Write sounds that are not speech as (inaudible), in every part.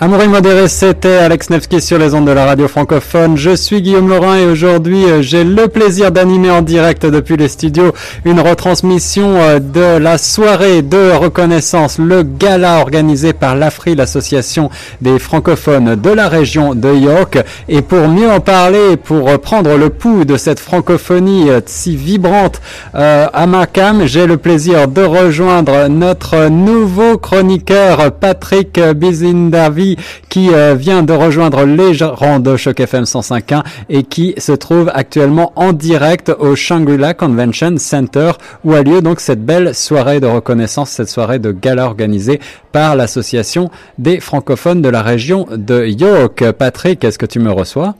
Amour modéré, c'était Alex Nevsky sur les ondes de la radio francophone. Je suis Guillaume Laurent et aujourd'hui euh, j'ai le plaisir d'animer en direct depuis les studios une retransmission euh, de la soirée de reconnaissance, le gala organisé par l'AFRI, l'association des francophones de la région de York. Et pour mieux en parler, pour prendre le pouls de cette francophonie euh, si vibrante à Markham, j'ai le plaisir de rejoindre notre nouveau chroniqueur Patrick Bizindavi qui euh, vient de rejoindre les rangs de Choc FM 105.1 et qui se trouve actuellement en direct au Shangri-La Convention Center où a lieu donc cette belle soirée de reconnaissance, cette soirée de gala organisée par l'association des francophones de la région de York. Patrick, est-ce que tu me reçois?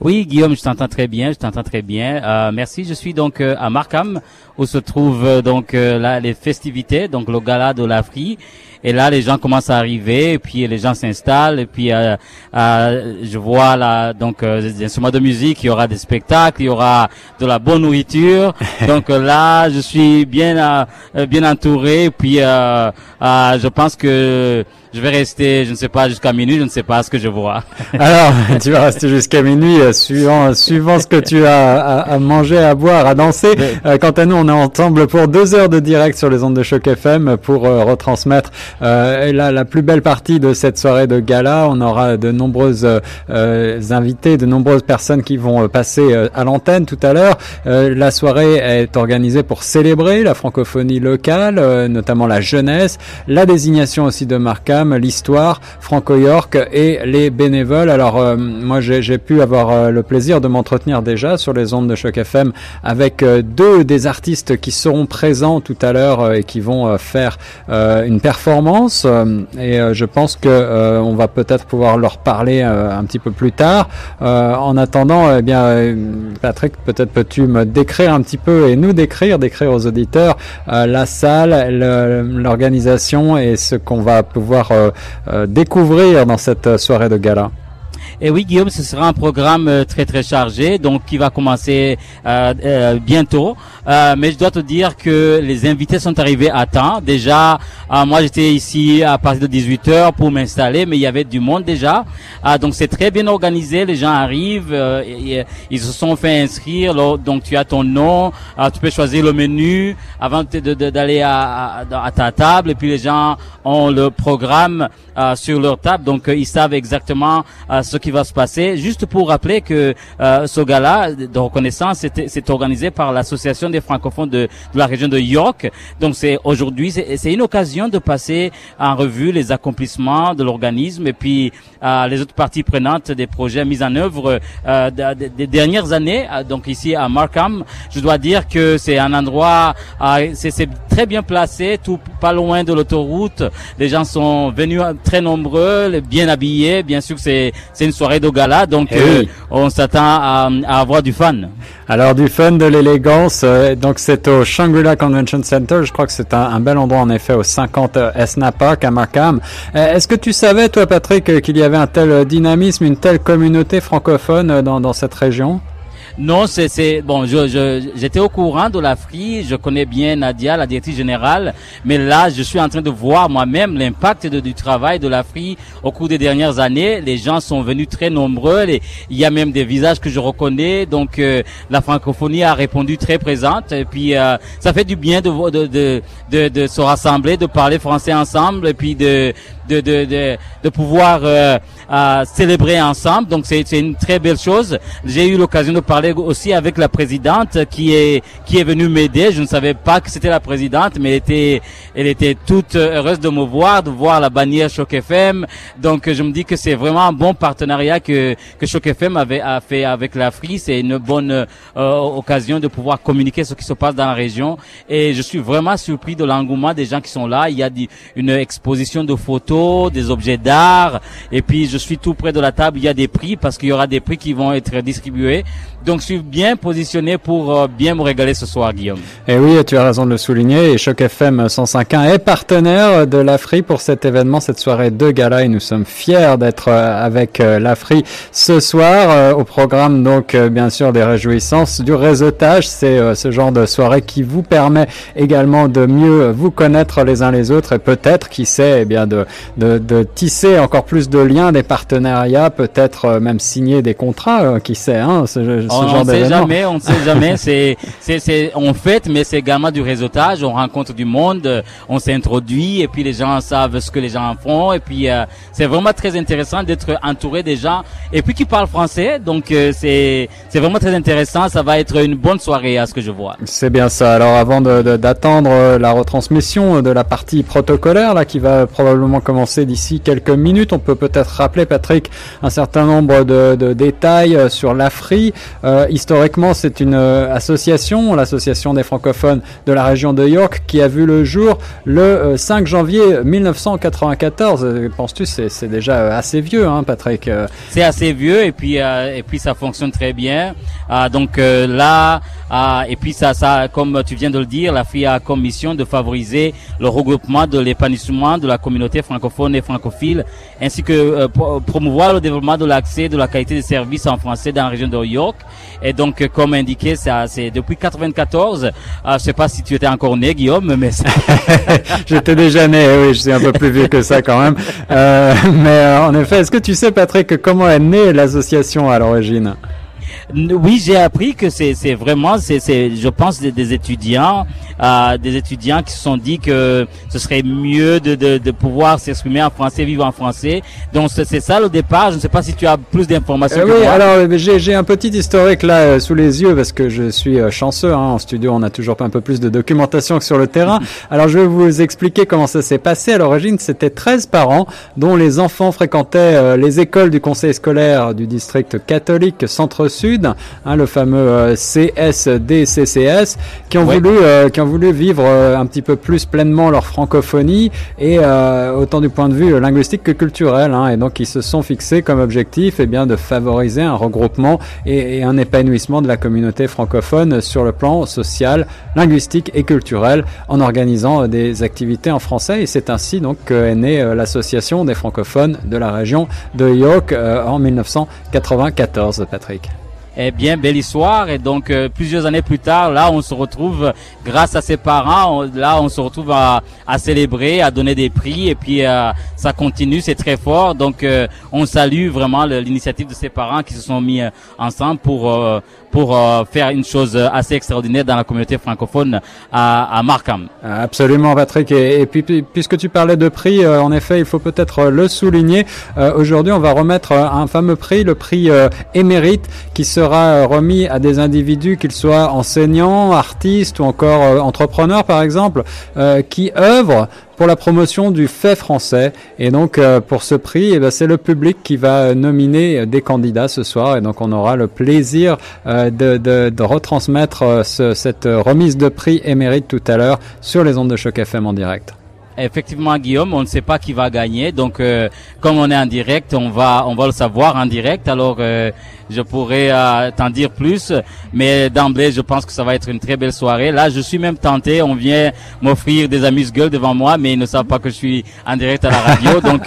Oui, Guillaume, je t'entends très bien, je t'entends très bien. Euh, merci. Je suis donc euh, à Markham, où se trouvent donc là les festivités, donc le gala de l'Afrique. Et là, les gens commencent à arriver, et puis les gens s'installent, et puis euh, euh, je vois là donc euh, des instruments de musique, il y aura des spectacles, il y aura de la bonne nourriture. (laughs) donc là, je suis bien bien entouré, et puis je pense que je vais rester, je ne sais pas, jusqu'à minuit, je ne sais pas ce que je vois. (laughs) Alors, tu vas rester jusqu'à minuit, suivant, suivant ce que tu as à, manger, à boire, à danser. quant à nous, on est ensemble pour deux heures de direct sur les ondes de choc FM pour retransmettre euh, la, la, plus belle partie de cette soirée de gala, on aura de nombreuses euh, invités, de nombreuses personnes qui vont euh, passer euh, à l'antenne tout à l'heure. la soirée est organisée pour célébrer la francophonie locale, notamment la jeunesse, la désignation aussi de Markham, l'histoire, Franco-York et les bénévoles. Alors moi j'ai pu avoir le plaisir de m'entretenir déjà sur les ondes de choc FM avec deux des artistes qui seront présents tout à l'heure et qui vont faire une performance euh, et euh, je pense que euh, on va peut-être pouvoir leur parler un petit peu plus tard. en attendant, eh bien, Patrick, peut-être peux-tu me décrire un petit peu et nous décrire, décrire aux auditeurs la salle, l'organisation et ce qu'on va pouvoir découvrir dans cette soirée de gala. Et oui, Guillaume, ce sera un programme très très chargé, donc qui va commencer bientôt. Mais je dois te dire que les invités sont arrivés à temps. Déjà, moi j'étais ici à partir de 18 h pour m'installer, mais il y avait du monde déjà. donc c'est très bien organisé. Les gens arrivent, ils se sont fait inscrire. donc tu as ton nom, tu peux choisir le menu avant d'aller à, ta table. Et puis les gens ont le programme sur leur table, donc ils savent exactement ce qui va se passer. Juste pour rappeler que euh, ce gala de reconnaissance c'est organisé par l'association des francophones de, de, la région de York. Donc c'est aujourd'hui c'est une occasion de passer en revue les accomplissements de l'organisme et puis euh, les autres parties prenantes des projets mis en œuvre euh, des dernières années. Euh, donc ici à Markham, je dois dire que c'est un endroit euh, c'est très bien placé, tout pas loin de l'autoroute. Les gens sont venus très nombreux, bien habillés. Bien sûr que c'est c'est une soirée de gala, donc eh on s'attend à, avoir du fun. Alors du fun, de l'élégance, euh, donc c'est au Shangri-La Convention Center, je crois que c'est un, bel endroit en effet au 50 Esna Park à Markham. Euh, est-ce que tu savais toi Patrick qu'il y avait un tel dynamisme, une telle communauté francophone dans cette région? Non, c'est bon. Je j'étais au courant de l'Afrique. Je connais bien Nadia, la directrice générale, mais là, je suis en train de voir moi-même l'impact du travail de l'Afrique au cours des dernières années. Les gens sont venus très nombreux. Il y a même des visages que je reconnais. Donc, euh, la francophonie a répondu très présente. Et puis, euh, ça fait du bien de de se rassembler, de parler français ensemble, et puis de de de de, de pouvoir euh, célébrer ensemble. Donc, c'est une très belle chose. J'ai eu l'occasion de parler aussi avec la présidente qui est qui est venue m'aider. Je ne savais pas que c'était la présidente, mais elle était elle était toute heureuse de me voir, de voir la bannière Choc FM. Donc je me dis que c'est vraiment un bon partenariat que que Choc FM avait a fait avec l'Afrique. C'est une bonne euh, occasion de pouvoir communiquer ce qui se passe dans la région. Et je suis vraiment surpris de l'engouement des gens qui sont là. Il y a une exposition de photos, des objets d'art. Et puis je suis tout près de la table. Il y a des prix parce qu'il y aura des prix qui vont être distribués. Donc je suis bien positionné pour euh, bien me régaler ce soir, Guillaume. Et oui, tu as raison de le souligner. Et Choc FM 105.1 est partenaire de l'Afri pour cet événement, cette soirée de gala. Et nous sommes fiers d'être euh, avec euh, l'Afri ce soir au programme. Donc bien sûr des réjouissances, du réseautage. C'est ce genre de soirée qui vous permet également de mieux vous connaître les uns les autres et peut-être, qui sait, eh bien de de, de, tisser encore plus de liens, des partenariats, peut-être même signer des contrats, qui sait, hein, ce on, genre sait jamais, on ne sait jamais. (laughs) c'est, c'est, c'est, on fait, mais c'est également du réseautage. On rencontre du monde, on s'introduit, et puis les gens savent ce que les gens font, et puis c'est vraiment très intéressant d'être entouré des gens, et puis qui parlent français. Donc c'est, c'est vraiment très intéressant. Ça va être une bonne soirée à ce que je vois. C'est bien ça. Alors avant d'attendre de, la retransmission de la partie protocolaire là qui va probablement commencer d'ici quelques minutes, on peut peut-être rappeler Patrick un certain nombre de, de détails euh, sur l'Afri. Euh, historiquement, c'est une euh, association, l'association des francophones de la région de York, qui a vu le jour le 5 janvier 1994. Penses-tu c'est déjà assez vieux, hein, Patrick C'est assez vieux et puis et puis ça fonctionne très bien. donc là et puis ça, ça, comme tu viens de le dire, la FIA a comme mission de favoriser le regroupement de l'épanouissement de la communauté francophone et francophile, ainsi que euh, promouvoir le développement de l'accès de la qualité des services en français dans la région de York. Et donc, comme indiqué, c'est depuis 94. Euh, je sais pas si tu étais encore né, Guillaume, mais (laughs) j'étais déjà né. Oui, je suis un peu plus vieux que ça quand même. Euh, (laughs) mais euh, en effet, est-ce que tu sais, Patrick, comment est née l'association à l'origine? Oui, j'ai appris que c'est vraiment, c'est je pense, des, des étudiants, euh, des étudiants qui se sont dit que ce serait mieux de, de, de pouvoir s'exprimer en français, vivre en français. Donc c'est ça le départ. Je ne sais pas si tu as plus d'informations. Euh, oui, alors j'ai un petit historique là euh, sous les yeux parce que je suis euh, chanceux. Hein, en studio, on a toujours un peu plus de documentation que sur le terrain. (laughs) Alors je vais vous expliquer comment ça s'est passé. À l'origine, c'était 13 parents dont les enfants fréquentaient les écoles du conseil scolaire du district catholique Centre-Sud Hein, le fameux euh, CSDCCS, qui ont voulu, euh, qui ont voulu vivre euh, un petit peu plus pleinement leur francophonie et autant du point de vue linguistique que culturel. Hein, et donc ils se sont fixés comme objectif, et eh bien, de favoriser un regroupement et, un épanouissement de la communauté francophone sur le plan social, linguistique et culturel, en organisant des activités en français. Et c'est ainsi donc qu'est née l'association des francophones de la région de York en 1994, Patrick. Eh bien, belle histoire. Et donc, euh, plusieurs années plus tard, là, on se retrouve, grâce à ses parents, là, on se retrouve à, à, célébrer, à donner des prix. Et puis, euh, ça continue, c'est très fort. Donc, euh, on salue vraiment l'initiative de ses parents qui se sont mis ensemble pour pour faire une chose assez extraordinaire dans la communauté francophone à, à Markham. Absolument, Patrick. Et, puis, puisque tu parlais de prix, en effet, il faut peut-être le souligner. Aujourd'hui, on va remettre un fameux prix, le prix émérite, qui se sera remis à des individus, qu'ils soient enseignants, artistes ou encore euh, entrepreneurs par exemple, euh, qui œuvrent pour la promotion du fait français. Et donc euh, pour ce prix, eh ben, c'est le public qui va nominer des candidats ce soir. Et donc on aura le plaisir de, de, de, retransmettre cette remise de prix émérite tout à l'heure sur les ondes de choc FM en direct effectivement, Guillaume, on ne sait pas qui va gagner. Donc, euh, comme on est en direct, on va, on va le savoir en direct. Alors, euh, je pourrais euh, t'en dire plus. Mais d'emblée, je pense que ça va être une très belle soirée. Là, je suis même tenté. On vient m'offrir des amuse-gueules devant moi, mais ils ne savent pas que je suis en direct à la radio. (laughs) donc,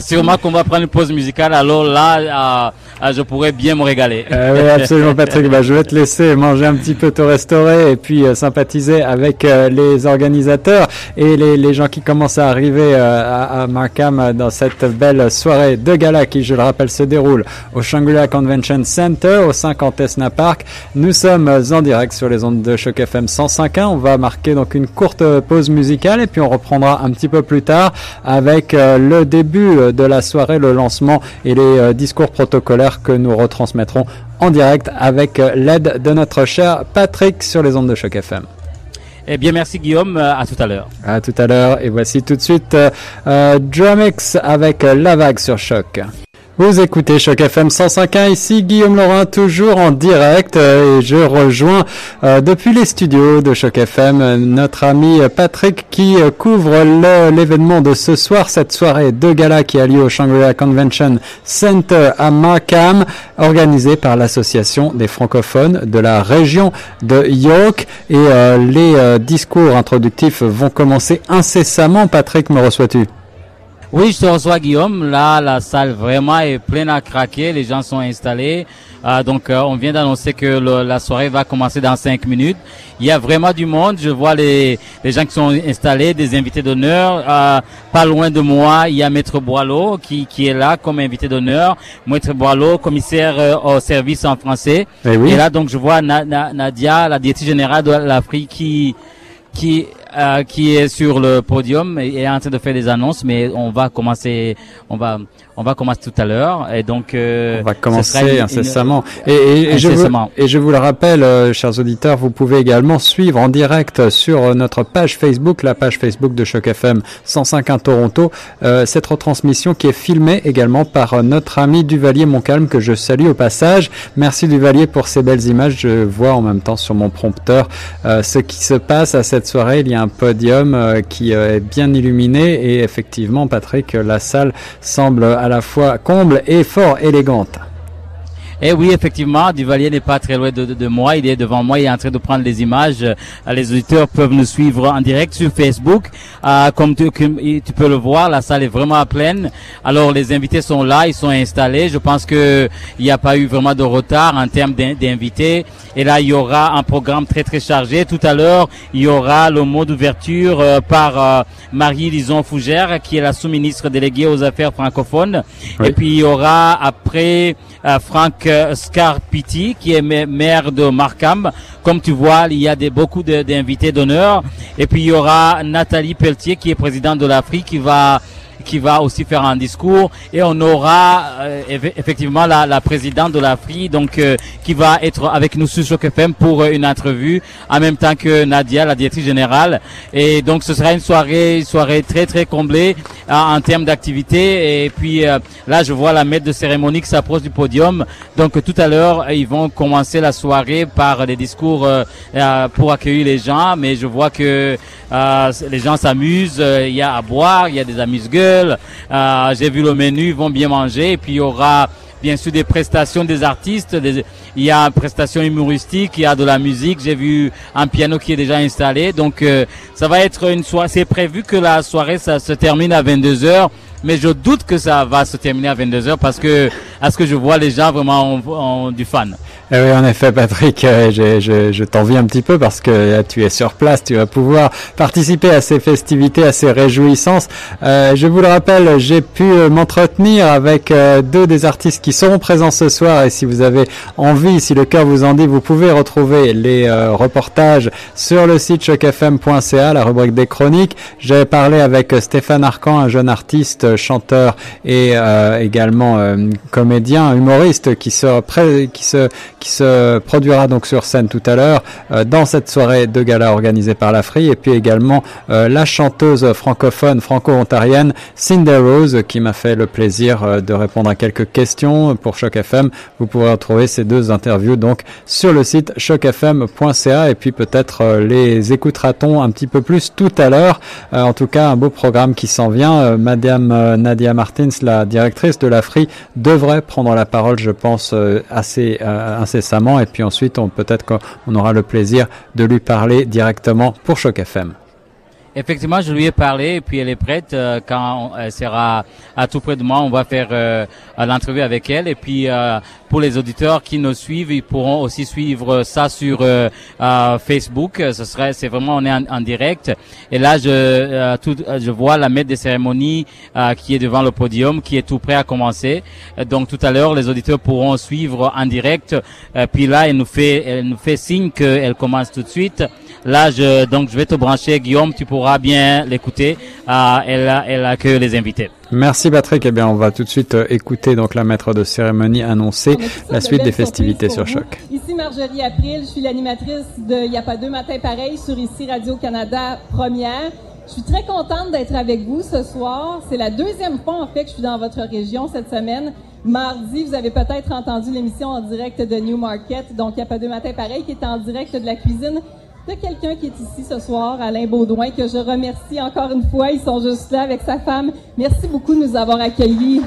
(laughs) sûrement qu'on va prendre une pause musicale. Alors là, je pourrais bien me régaler. oui, absolument, (laughs) Patrick. bah, je vais te laisser manger un petit peu, te restaurer et puis sympathiser avec les organisateurs et les, les, gens qui commencent à arriver euh, à, à, Markham dans cette belle soirée de gala qui, je le rappelle, se déroule au Shangri-La Convention Center au 50 Esna Park. Nous sommes en direct sur les ondes de Choc FM 105.1. On va marquer donc une courte pause musicale et puis on reprendra un petit peu plus tard avec euh, le début de la soirée, le lancement et les euh, discours protocolaires que nous retransmettrons en direct avec l'aide de notre cher Patrick sur les ondes de Choc FM. Eh bien, merci Guillaume. Euh, à tout à l'heure. À tout à l'heure. Et voici tout de suite euh, euh Drumix avec La Vague sur Choc. Vous écoutez Choc FM 105.1, ici Guillaume Laurin, toujours en direct, euh, et je rejoins euh, depuis les studios de Choc FM notre ami Patrick qui euh, couvre l'événement de ce soir, cette soirée de gala qui a lieu au Shangri-La Convention Center à Markham, organisée par l'association des francophones de la région de York, et les discours introductifs vont commencer incessamment. Patrick, me reçois-tu? Oui, je te reçois Guillaume. Là, la salle vraiment est pleine à craquer. Les gens sont installés. Euh, donc, euh, on vient d'annoncer que la soirée va commencer dans cinq minutes. Il y a vraiment du monde. Je vois les, les gens qui sont installés, des invités d'honneur. Euh, pas loin de moi, il y a Maître Boileau qui, qui est là comme invité d'honneur. Maître Boileau, commissaire au service en français. Et, eh oui. Et là, donc, je vois Nadia, la diététique générale de l'Afrique qui qui euh, qui est sur le podium et est en train de faire des annonces, mais on va commencer, on va on va commencer tout à l'heure et donc euh, on va commencer incessamment. et, et, je vous, et je vous le rappelle, euh, chers auditeurs, vous pouvez également suivre en direct sur notre page Facebook, la page Facebook de Choc FM 105.1 Toronto, euh, cette retransmission qui est filmée également par notre ami Duvalier Montcalm que je salue au passage. Merci Duvalier pour ces belles images. Je vois en même temps sur mon prompteur ce qui se passe à cette soirée. Il y a un podium qui est bien illuminé et effectivement, Patrick, la salle semble à la fois comble et fort élégante. Et eh oui, effectivement, Duvalier n'est pas très loin de, de, moi. Il est devant moi. Il est en train de prendre les images. Euh, les auditeurs peuvent nous suivre en direct sur Facebook. Euh, comme tu, tu, peux le voir, la salle est vraiment pleine. Alors, les invités sont là, ils sont installés. Je pense que il n'y a pas eu vraiment de retard en termes d'invités. Et là, il y aura un programme très très chargé. Tout à l'heure, il y aura le mot d'ouverture euh, par euh, Marie Lison Fougère, qui est la sous-ministre déléguée aux affaires francophones. Et puis, il y aura après Franck Scarpiti, qui est maire de Markham. Comme tu vois, il y a beaucoup d'invités d'honneur. Et puis il y aura Nathalie Pelletier, qui est présidente de l'Afrique, qui va qui va aussi faire un discours et on aura euh, effectivement la, la, présidente de l'Afrique donc euh, qui va être avec nous sur Choc pour euh, une entrevue en même temps que Nadia la directrice générale. Et donc ce sera une soirée une soirée très très comblée en termes d'activité. Et puis là je vois la maître de cérémonie qui s'approche du podium. Donc tout à l'heure ils vont commencer la soirée par des discours pour accueillir les gens. Mais je vois que les gens s'amusent il y a à boire il y a des amuse-gueules euh, j'ai vu le menu, ils vont bien manger. Et puis il y aura bien sûr des prestations des artistes. il y a une prestation humoristique, il y a de la musique. J'ai vu un piano qui est déjà installé. Donc euh, ça va être une soirée. C'est prévu que la soirée se termine à 22 h mais je doute que ça va se terminer à 22 h parce que à ce que je vois, les gens vraiment ont du fan. Eh oui, en effet, Patrick, euh, je, je, je t'envie un petit peu parce que euh, tu es sur place, tu vas pouvoir participer à ces festivités, à ces réjouissances. Euh, je vous le rappelle, j'ai pu m'entretenir avec deux des artistes qui seront présents ce soir et si vous avez envie, si le cœur vous en dit, vous pouvez retrouver les reportages sur le site chocfm.ca, la rubrique des chroniques. J'ai parlé avec Stéphane Arcan, un jeune artiste, chanteur et également comédien, humoriste qui se, qui se se produira donc sur scène tout à l'heure euh, dans cette soirée de gala organisée par la Free et puis également euh, la chanteuse francophone franco-ontarienne Cinder Rose qui m'a fait le plaisir euh, de répondre à quelques questions pour Choc FM. Vous pourrez retrouver ces deux interviews donc sur le site chocfm.ca et puis peut-être les écoutera-t-on un petit peu plus tout à l'heure. en tout cas, un beau programme qui s'en vient. Madame Nadia Martins, la directrice de la Free, devrait prendre la parole, je pense, assez et puis ensuite on peut-être qu'on aura le plaisir de lui parler directement pour Choc FM. Effectivement, je lui ai parlé et puis elle est prête. Euh, quand elle sera à tout près de moi, on va faire euh, l'entrevue avec elle. Et puis euh, pour les auditeurs qui nous suivent, ils pourront aussi suivre ça sur euh, Facebook. Ce serait, c'est vraiment on est en, direct. Et là, je tout, je vois la maître des cérémonies qui est devant le podium, qui est tout prêt à commencer. Donc tout à l'heure, les auditeurs pourront suivre en direct. puis là, elle nous fait, elle nous fait signe qu'elle commence tout de suite. Là, je, donc, je vais te brancher, Guillaume, tu pourras bien l'écouter. Euh, elle, elle accueille les invités. Merci Patrick. Eh bien, on va tout de suite euh, écouter donc la maître de cérémonie annoncer la suite des festivités sur Choc. Ici Marjorie April, je suis l'animatrice de Il n'y a pas deux matins pareils sur ici Radio-Canada Première. Je suis très contente d'être avec vous ce soir. C'est la deuxième fois en fait que je suis dans votre région cette semaine. Mardi, vous avez peut-être entendu l'émission en direct de Newmarket, donc il n'y a pas deux matins pareils, qui est en direct de la cuisine de quelqu'un qui est ici ce soir, Alain Baudouin, que je remercie encore une fois. Ils sont juste là avec sa femme. Merci beaucoup de nous avoir accueillis.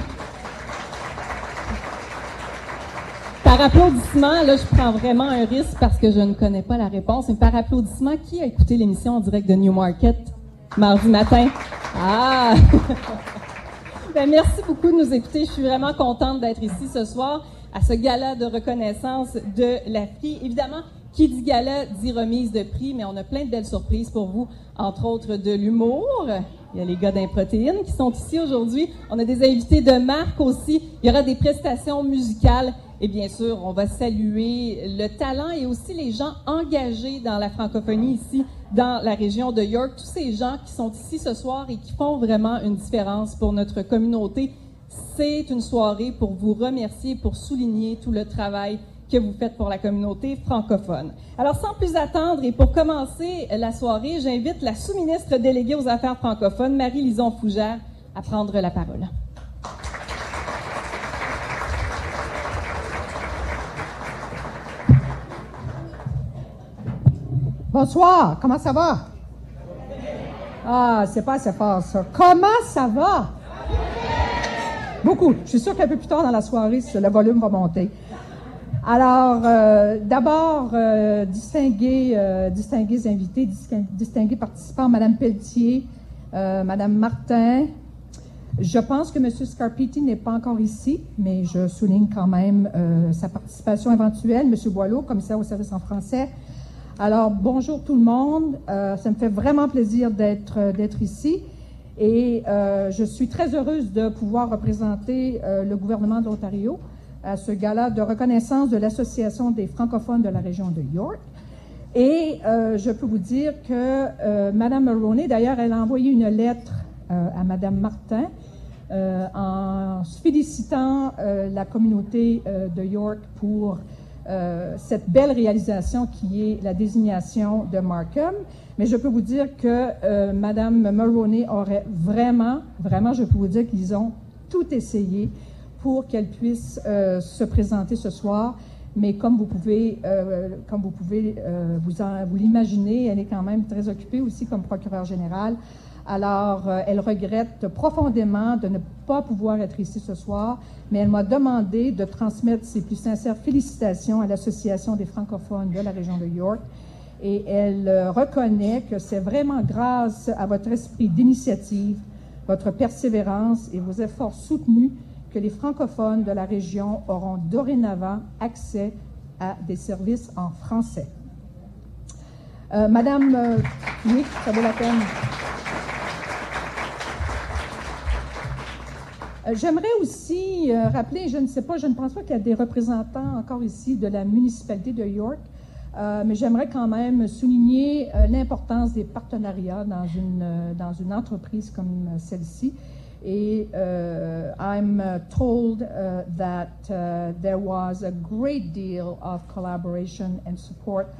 Par applaudissement, là, je prends vraiment un risque parce que je ne connais pas la réponse. Mais par applaudissement, qui a écouté l'émission en direct de Newmarket mardi matin? Ah! (laughs) Ben, merci beaucoup de nous écouter. Je suis vraiment contente d'être ici ce soir à ce gala de reconnaissance de la FRI. Évidemment, qui dit gala dit remise de prix, mais on a plein de belles surprises pour vous, entre autres de l'humour. Il y a les gars d'Improtéine qui sont ici aujourd'hui. On a des invités de marque aussi. Il y aura des prestations musicales. Et bien sûr, on va saluer le talent et aussi les gens engagés dans la francophonie ici, dans la région de York. Tous ces gens qui sont ici ce soir et qui font vraiment une différence pour notre communauté. C'est une soirée pour vous remercier, pour souligner tout le travail que vous faites pour la communauté francophone. Alors, sans plus attendre et pour commencer la soirée, j'invite la sous-ministre déléguée aux affaires francophones, Marie-Lison Fougère, à prendre la parole. Bonsoir, comment ça va? Ah, c'est pas assez fort ça. Comment ça va? Beaucoup. Je suis sûre qu'un peu plus tard dans la soirée, le volume va monter. Alors, euh, d'abord, euh, distingués, euh, invités, distingués participants, Madame Pelletier, Madame Martin. Je pense que M. Scarpiti n'est pas encore ici, mais je souligne quand même sa participation éventuelle. M. Boileau, commissaire au service en français. Alors, bonjour tout le monde. ça me fait vraiment plaisir d'être ici. Et je suis très heureuse de pouvoir représenter le gouvernement de l'Ontario à ce gala de reconnaissance de l'Association des francophones de la région de York. Et euh, je peux vous dire que euh, Madame Maroney, d'ailleurs, elle a envoyé une lettre euh, à Madame Martin euh, en félicitant la communauté de York pour cette belle réalisation qui est la désignation de Markham. Mais je peux vous dire que Madame Maroney aurait vraiment, vraiment, je peux vous dire qu'ils ont tout essayé pour qu'elle puisse euh, se présenter ce soir. Mais comme vous pouvez, euh, comme vous, pouvez euh, vous, vous l'imaginer, elle est quand même très occupée aussi comme procureure générale. Alors, elle regrette profondément de ne pas pouvoir être ici ce soir, mais elle m'a demandé de transmettre ses plus sincères félicitations à l'Association des francophones de la région de York. Et elle reconnaît que c'est vraiment grâce à votre esprit d'initiative, votre persévérance et vos efforts soutenus que les francophones de la région auront dorénavant accès à des services en français. Euh, Madame, euh, oui, ça vaut la peine. Euh, j'aimerais aussi rappeler, je ne sais pas, je ne pense pas qu'il y a des représentants encore ici de la municipalité de York, mais j'aimerais quand même souligner l'importance des partenariats dans une, dans une entreprise comme celle-ci. Uh, I'm uh, told uh, that uh, there was a great deal of collaboration and support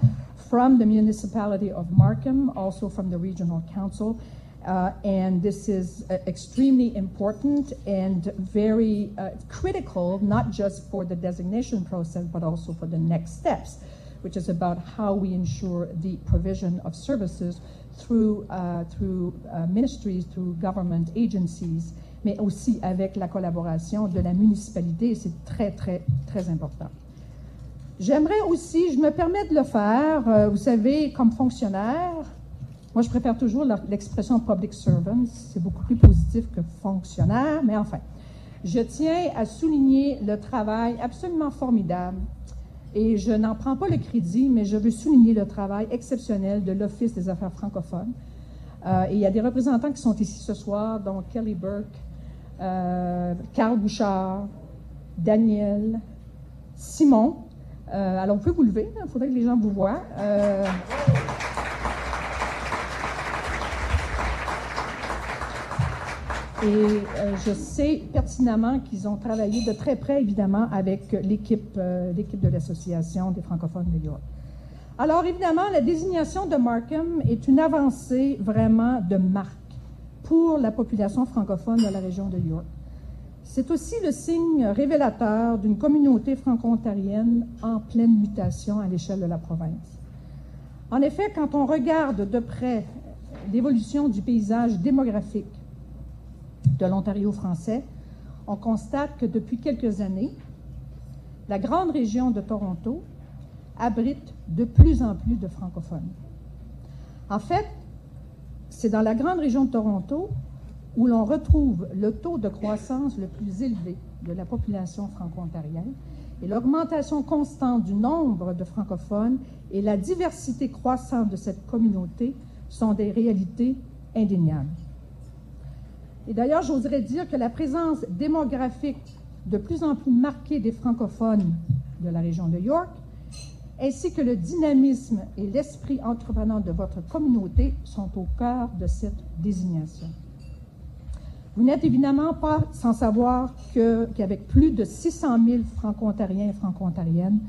from the municipality of Markham, also from the regional council. Uh, and this is uh, extremely important and very critical, not just for the designation process, but also for the next steps, which is about how we ensure the provision of services through, uh, through uh, ministries, through government agencies, mais aussi avec la collaboration de la municipalité. C'est très, très, très important. J'aimerais aussi, je me permets de le faire, euh, vous savez, comme fonctionnaire, moi je préfère toujours l'expression public servant, c'est beaucoup plus positif que fonctionnaire, mais enfin, je tiens à souligner le travail absolument formidable et je n'en prends pas le crédit, mais je veux souligner le travail exceptionnel de l'Office des affaires francophones. Euh, et il y a des représentants qui sont ici ce soir, dont Kelly Burke, euh, Carl Bouchard, Daniel, Simon. Euh, alors, vous pouvez vous lever, il faudrait que les gens vous voient. Et euh, je sais pertinemment qu'ils ont travaillé de très près, évidemment, avec l'équipe euh, l'équipe de l'Association des francophones de York. Alors, évidemment, la désignation de Markham est une avancée vraiment de marque pour la population francophone de la région de York. C'est aussi le signe révélateur d'une communauté franco-ontarienne en pleine mutation à l'échelle de la province. En effet, quand on regarde de près l'évolution du paysage démographique de l'Ontario français, on constate que depuis quelques années, la grande région de Toronto abrite de plus en plus de francophones. En fait, c'est dans la grande région de Toronto où l'on retrouve le taux de croissance le plus élevé de la population franco-ontarienne et l'augmentation constante du nombre de francophones et la diversité croissante de cette communauté sont des réalités indéniables. Et d'ailleurs, j'oserais dire que la présence démographique de plus en plus marquée des francophones de la région de York, ainsi que le dynamisme et l'esprit entreprenant de votre communauté sont au cœur de cette désignation. Vous n'êtes évidemment pas sans savoir qu'avec plus de 600 000 franco-ontariens et franco-ontariennes,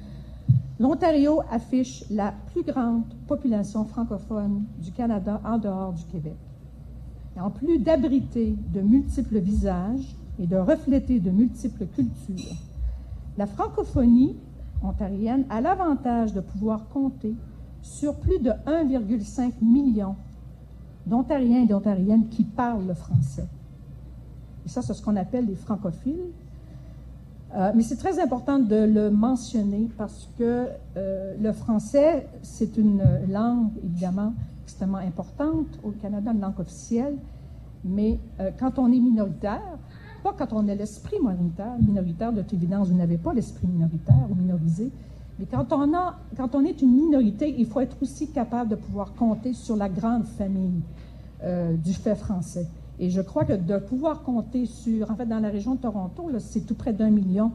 l'Ontario affiche la plus grande population francophone du Canada en dehors du Québec. En plus d'abriter de multiples visages et de refléter de multiples cultures, la francophonie ontarienne a l'avantage de pouvoir compter sur plus de 1,5 million d'Ontariens et d'Ontariennes qui parlent le français. Et ça, c'est ce qu'on appelle les francophiles. Euh, mais c'est très important de le mentionner parce que euh, le français, c'est une langue, évidemment, extrêmement importante au Canada, une langue officielle. Mais euh, quand on est minoritaire, pas quand on est l'esprit minoritaire, minoritaire, de toute évidence, vous n'avez pas l'esprit minoritaire ou minorisé, mais quand on, a, quand on est une minorité, il faut être aussi capable de pouvoir compter sur la grande famille du fait français. Et je crois que de pouvoir compter sur, en fait, dans la région de Toronto, c'est tout près d'un million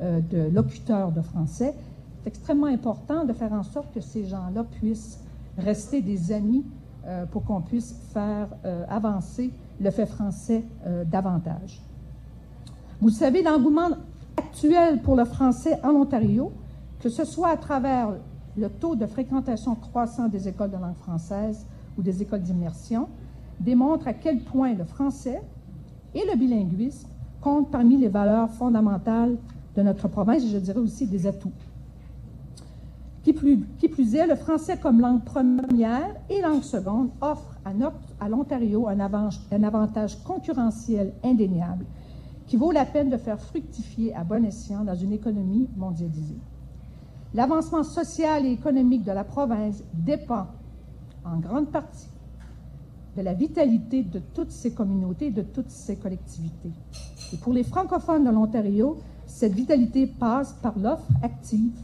euh, de locuteurs de français. C'est extrêmement important de faire en sorte que ces gens-là puissent rester des amis euh, pour qu'on puisse faire euh, avancer le fait français davantage. Vous savez, l'engouement actuel pour le français en Ontario, que ce soit à travers le taux de fréquentation croissant des écoles de langue française ou des écoles d'immersion, démontre à quel point le français et le bilinguisme comptent parmi les valeurs fondamentales de notre province et je dirais aussi des atouts. Qui plus, est, le français comme langue première et langue seconde offre à, à l'Ontario un, un avantage concurrentiel indéniable qui vaut la peine de faire fructifier à bon escient dans une économie mondialisée. L'avancement social et économique de la province dépend en grande partie de la vitalité de toutes ces communautés, de toutes ces collectivités. Et pour les francophones de l'Ontario, cette vitalité passe par l'offre active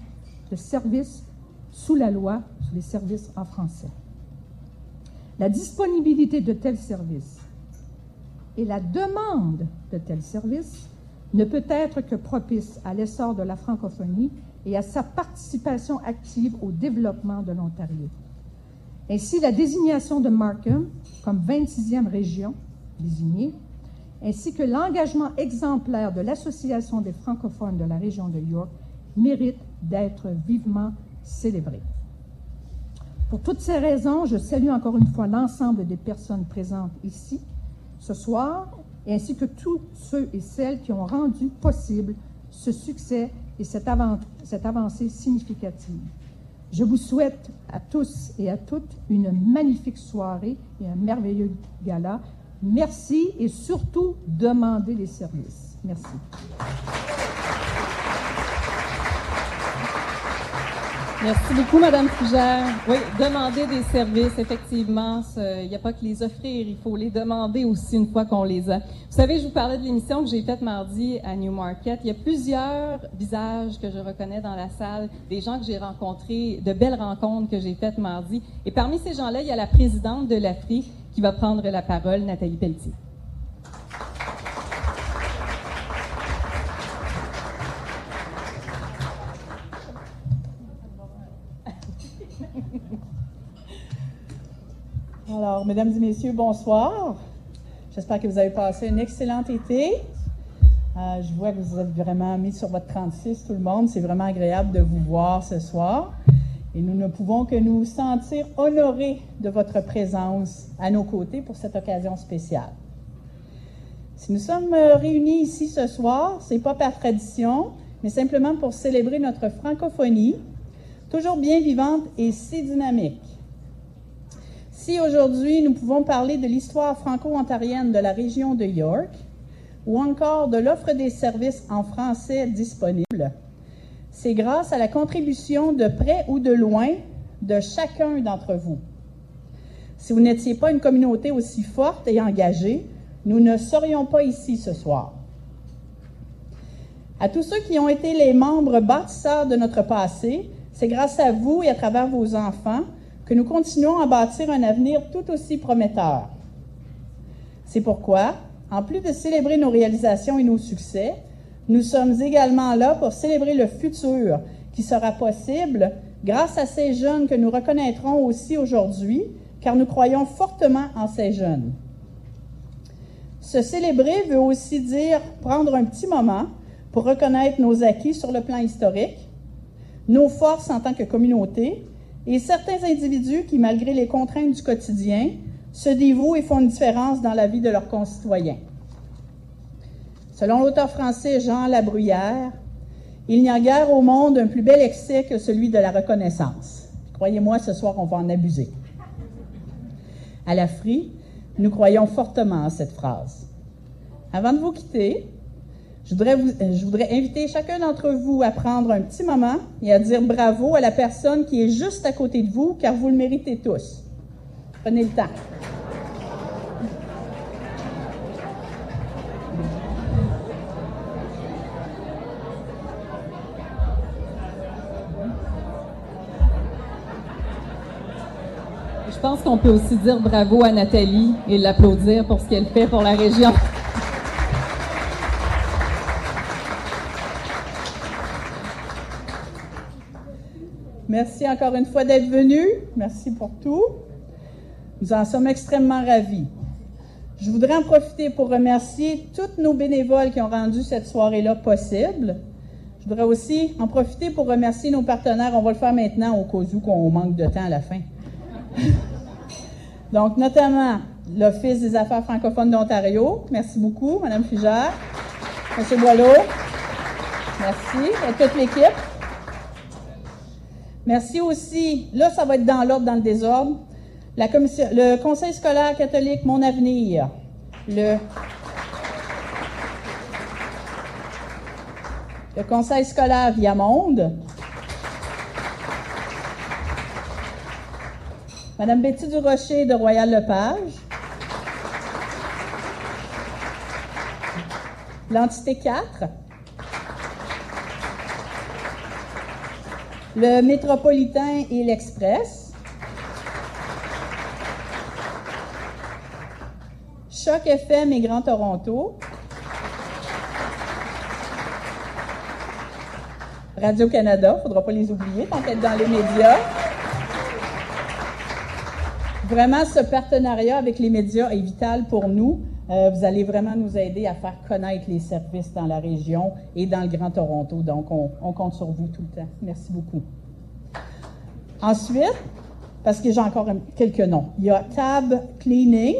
de services sous la loi, les services en français. La disponibilité de tels services et la demande de tels services ne peut être que propice à l'essor de la francophonie et à sa participation active au développement de l'Ontario. Ainsi, la désignation de Markham comme 26e région désignée, ainsi que l'engagement exemplaire de l'Association des francophones de la région de York mérite d'être vivement célébré. Pour toutes ces raisons, je salue encore une fois l'ensemble des personnes présentes ici ce soir, ainsi que tous ceux et celles qui ont rendu possible ce succès et cette, cette avancée significative. Je vous souhaite à tous et à toutes une magnifique soirée et un merveilleux gala. Merci et surtout demandez les services. Merci. Merci beaucoup, Madame Fougère. Oui, demander des services, effectivement, il n'y a pas que les offrir, il faut les demander aussi une fois qu'on les a. Vous savez, je vous parlais de l'émission que j'ai faite mardi à Newmarket. Il y a plusieurs visages que je reconnais dans la salle, des gens que j'ai rencontrés, de belles rencontres que j'ai faites mardi. Et parmi ces gens-là, il y a la présidente de l'Afrique qui va prendre la parole, Nathalie Pelletier. Mesdames et messieurs, bonsoir. J'espère que vous avez passé un excellent été. Euh, je vois que vous êtes vraiment mis sur votre 36, tout le monde. C'est vraiment agréable de vous voir ce soir. Et nous ne pouvons que nous sentir honorés de votre présence à nos côtés pour cette occasion spéciale. Si nous sommes réunis ici ce soir, c'est pas par tradition, mais simplement pour célébrer notre francophonie, toujours bien vivante et si dynamique. Si aujourd'hui nous pouvons parler de l'histoire franco-ontarienne de la région de York, ou encore de l'offre des services en français disponible, c'est grâce à la contribution de près ou de loin de chacun d'entre vous. Si vous n'étiez pas une communauté aussi forte et engagée, nous ne serions pas ici ce soir. À tous ceux qui ont été les membres bâtisseurs de notre passé, c'est grâce à vous et à travers vos enfants que nous continuons à bâtir un avenir tout aussi prometteur. C'est pourquoi, en plus de célébrer nos réalisations et nos succès, nous sommes également là pour célébrer le futur qui sera possible grâce à ces jeunes que nous reconnaîtrons aussi aujourd'hui, car nous croyons fortement en ces jeunes. Se célébrer veut aussi dire prendre un petit moment pour reconnaître nos acquis sur le plan historique, nos forces en tant que communauté et certains individus qui, malgré les contraintes du quotidien, se dévouent et font une différence dans la vie de leurs concitoyens. Selon l'auteur français Jean Labruyère, il n'y a guère au monde un plus bel excès que celui de la reconnaissance. Croyez-moi, ce soir, on va en abuser. À la FRI, nous croyons fortement à cette phrase. Avant de vous quitter, je voudrais, vous, euh, je voudrais inviter chacun d'entre vous à prendre un petit moment et à dire bravo à la personne qui est juste à côté de vous, car vous le méritez tous. Prenez le temps. Je pense qu'on peut aussi dire bravo à Nathalie et l'applaudir pour ce qu'elle fait pour la région. Merci encore une fois d'être venu. Merci pour tout. Nous en sommes extrêmement ravis. Je voudrais en profiter pour remercier tous nos bénévoles qui ont rendu cette soirée-là possible. Je voudrais aussi en profiter pour remercier nos partenaires. On va le faire maintenant au cas où qu'on manque de temps à la fin. (laughs) Donc, notamment l'Office des affaires francophones d'Ontario. Merci beaucoup, Mme Fugère. M. Boileau. Merci. Et toute l'équipe. Merci aussi, là, ça va être dans l'ordre, dans le désordre. Le Conseil scolaire catholique Mon Avenir, le, le Conseil scolaire Viamonde, Madame Betty Durocher de Royal Lepage, l'entité 4, le Métropolitain et l'Express, Choc FM et Grand Toronto, Radio-Canada, il ne faudra pas les oublier, tant qu'être dans les médias. Vraiment, ce partenariat avec les médias est vital pour nous. Euh, vous allez vraiment nous aider à faire connaître les services dans la région et dans le Grand Toronto. Donc, on, compte sur vous tout le temps. Merci beaucoup. Ensuite, parce que j'ai encore quelques noms, il y a Tab Cleaning.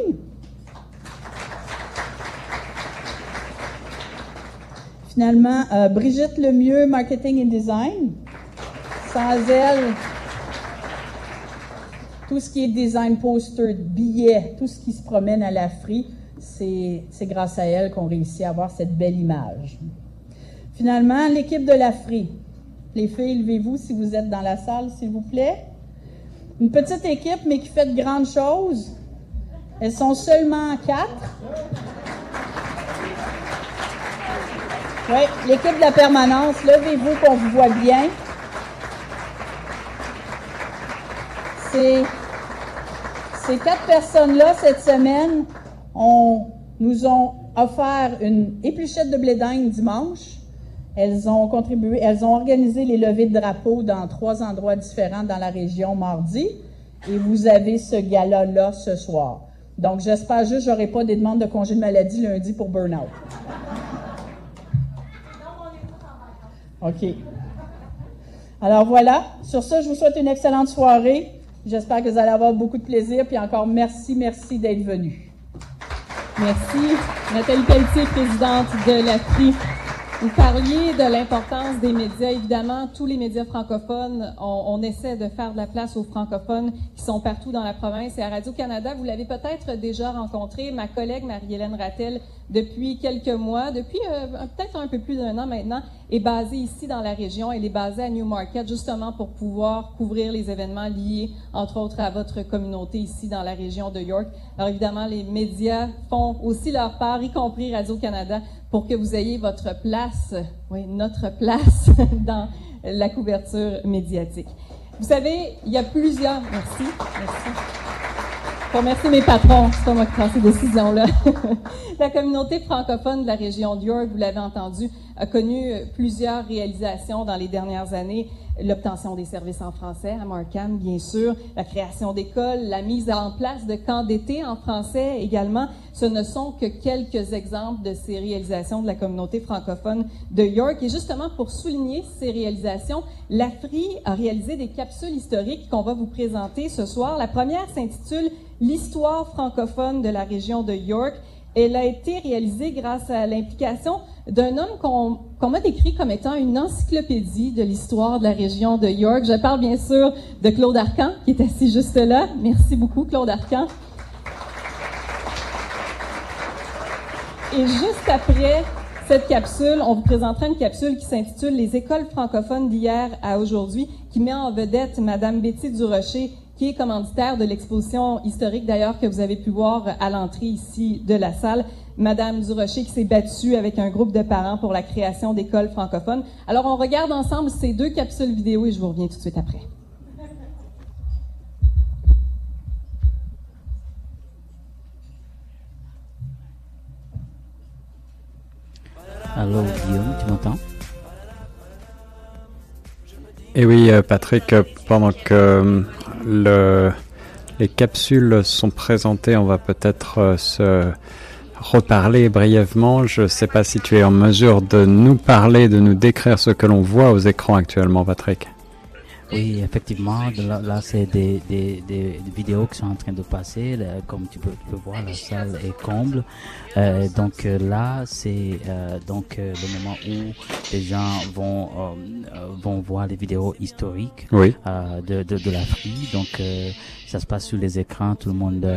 Finalement, euh, Brigitte Lemieux, Marketing and Design. Sans elle, tout ce qui est design poster, billets, tout ce qui se promène à la c'est grâce à elle qu'on réussit à avoir cette belle image. Finalement, l'équipe de la frie. Les filles, levez-vous si vous êtes dans la salle, s'il vous plaît. Une petite équipe, mais qui fait de grandes choses. Elles sont seulement quatre. Oui, l'équipe de la permanence, levez-vous qu'on vous voit bien. Ces quatre personnes-là, cette semaine, ont, nous ont offert une épluchette de blé dimanche. Elles ont contribué, elles ont organisé les levées de drapeaux dans trois endroits différents dans la région mardi. Et vous avez ce gala-là ce soir. Donc, j'espère juste que j'aurai pas des demandes de congé de maladie lundi pour burn-out. OK. Alors voilà. Sur ça, je vous souhaite une excellente soirée. J'espère que vous allez avoir beaucoup de plaisir. Puis encore, merci, merci d'être venu. Merci. Nathalie Pelletier, présidente de la FRI. Vous parliez de l'importance des médias. Évidemment, tous les médias francophones, on, on, essaie de faire de la place aux francophones qui sont partout dans la province. Et à Radio-Canada, vous l'avez peut-être déjà rencontré, ma collègue Marie-Hélène Rattel, depuis quelques mois, depuis euh, peut-être un peu plus d'un an maintenant, est basée ici dans la région. Elle est basée à Newmarket justement pour pouvoir couvrir les événements liés, entre autres, à votre communauté ici dans la région de York. Alors évidemment, les médias font aussi leur part, y compris Radio-Canada, pour que vous ayez votre place, oui, notre place (laughs) dans la couverture médiatique. Vous savez, il y a plusieurs... Merci. Merci. Pour remercier mes patrons, c'est pas moi qui prends ces décisions-là. (laughs) la communauté francophone de la région de York, vous l'avez entendu, a connu plusieurs réalisations dans les dernières années. L'obtention des services en français à Markham, bien sûr, la création d'écoles, la mise en place de camps d'été en français également. Ce ne sont que quelques exemples de ces réalisations de la communauté francophone de York. Et justement, pour souligner ces réalisations, l'AFRI a réalisé des capsules historiques qu'on va vous présenter ce soir. La première s'intitule L'histoire francophone de la région de York. Elle a été réalisée grâce à l'implication d'un homme qu'on m'a décrit comme étant une encyclopédie de l'histoire de la région de York. Je parle bien sûr de Claude Arcan, qui est assis juste là. Merci beaucoup, Claude Arcan. Et juste après cette capsule, on vous présentera une capsule qui s'intitule Les écoles francophones d'hier à aujourd'hui, qui met en vedette Madame Betty Durocher, qui est commanditaire de l'exposition historique d'ailleurs que vous avez pu voir à l'entrée ici de la salle. Madame Durocher qui s'est battue avec un groupe de parents pour la création d'écoles francophones. Alors on regarde ensemble ces deux capsules vidéo et je vous reviens tout de suite après. Allô Guillaume, tu m'entends? Et oui, Patrick, pendant que le, les capsules sont présentées, on va peut-être se reparler brièvement. Je ne sais pas si tu es en mesure de nous parler, de nous décrire ce que l'on voit aux écrans actuellement, Patrick. Oui, effectivement, là, là c'est des, des, des, vidéos qui sont en train de passer. Là, comme tu peux, tu peux, voir, la salle est comble. Euh, donc euh, là, c'est euh, donc euh, le moment où les gens vont euh, vont voir les vidéos historiques oui. de, de, de l'Afrique. Donc ça se passe sur les écrans, tout le monde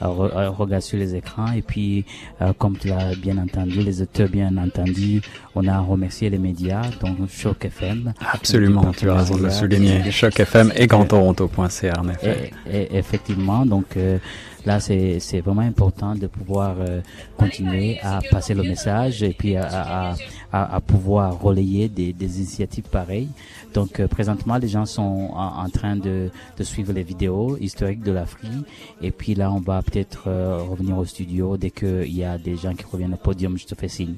regarde sur les écrans. Et puis euh, comme tu l'as bien entendu les auteurs bien entendu on a remercié les médias donc Choc FM absolument tu as raison de le souligner. Choc FM et Grand Toronto.ca en effet. Et, et, effectivement donc euh, là c'est c'est vraiment important de pouvoir euh, continuer à passer le message et puis à, à, à, à pouvoir relayer des, des initiatives pareilles donc euh, présentement les gens sont en, train de, de suivre les vidéos historiques de l'Afrique et puis là on va peut-être euh, revenir au studio dès qu'il y a des gens qui reviennent au podium je te fais signe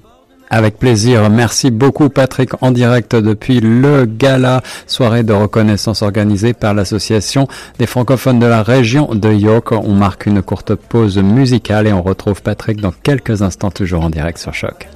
avec plaisir. Merci beaucoup Patrick en direct depuis le gala soirée de reconnaissance organisée par l'association des francophones de la région de York. On marque une courte pause musicale et on retrouve Patrick dans quelques instants toujours en direct sur Choc.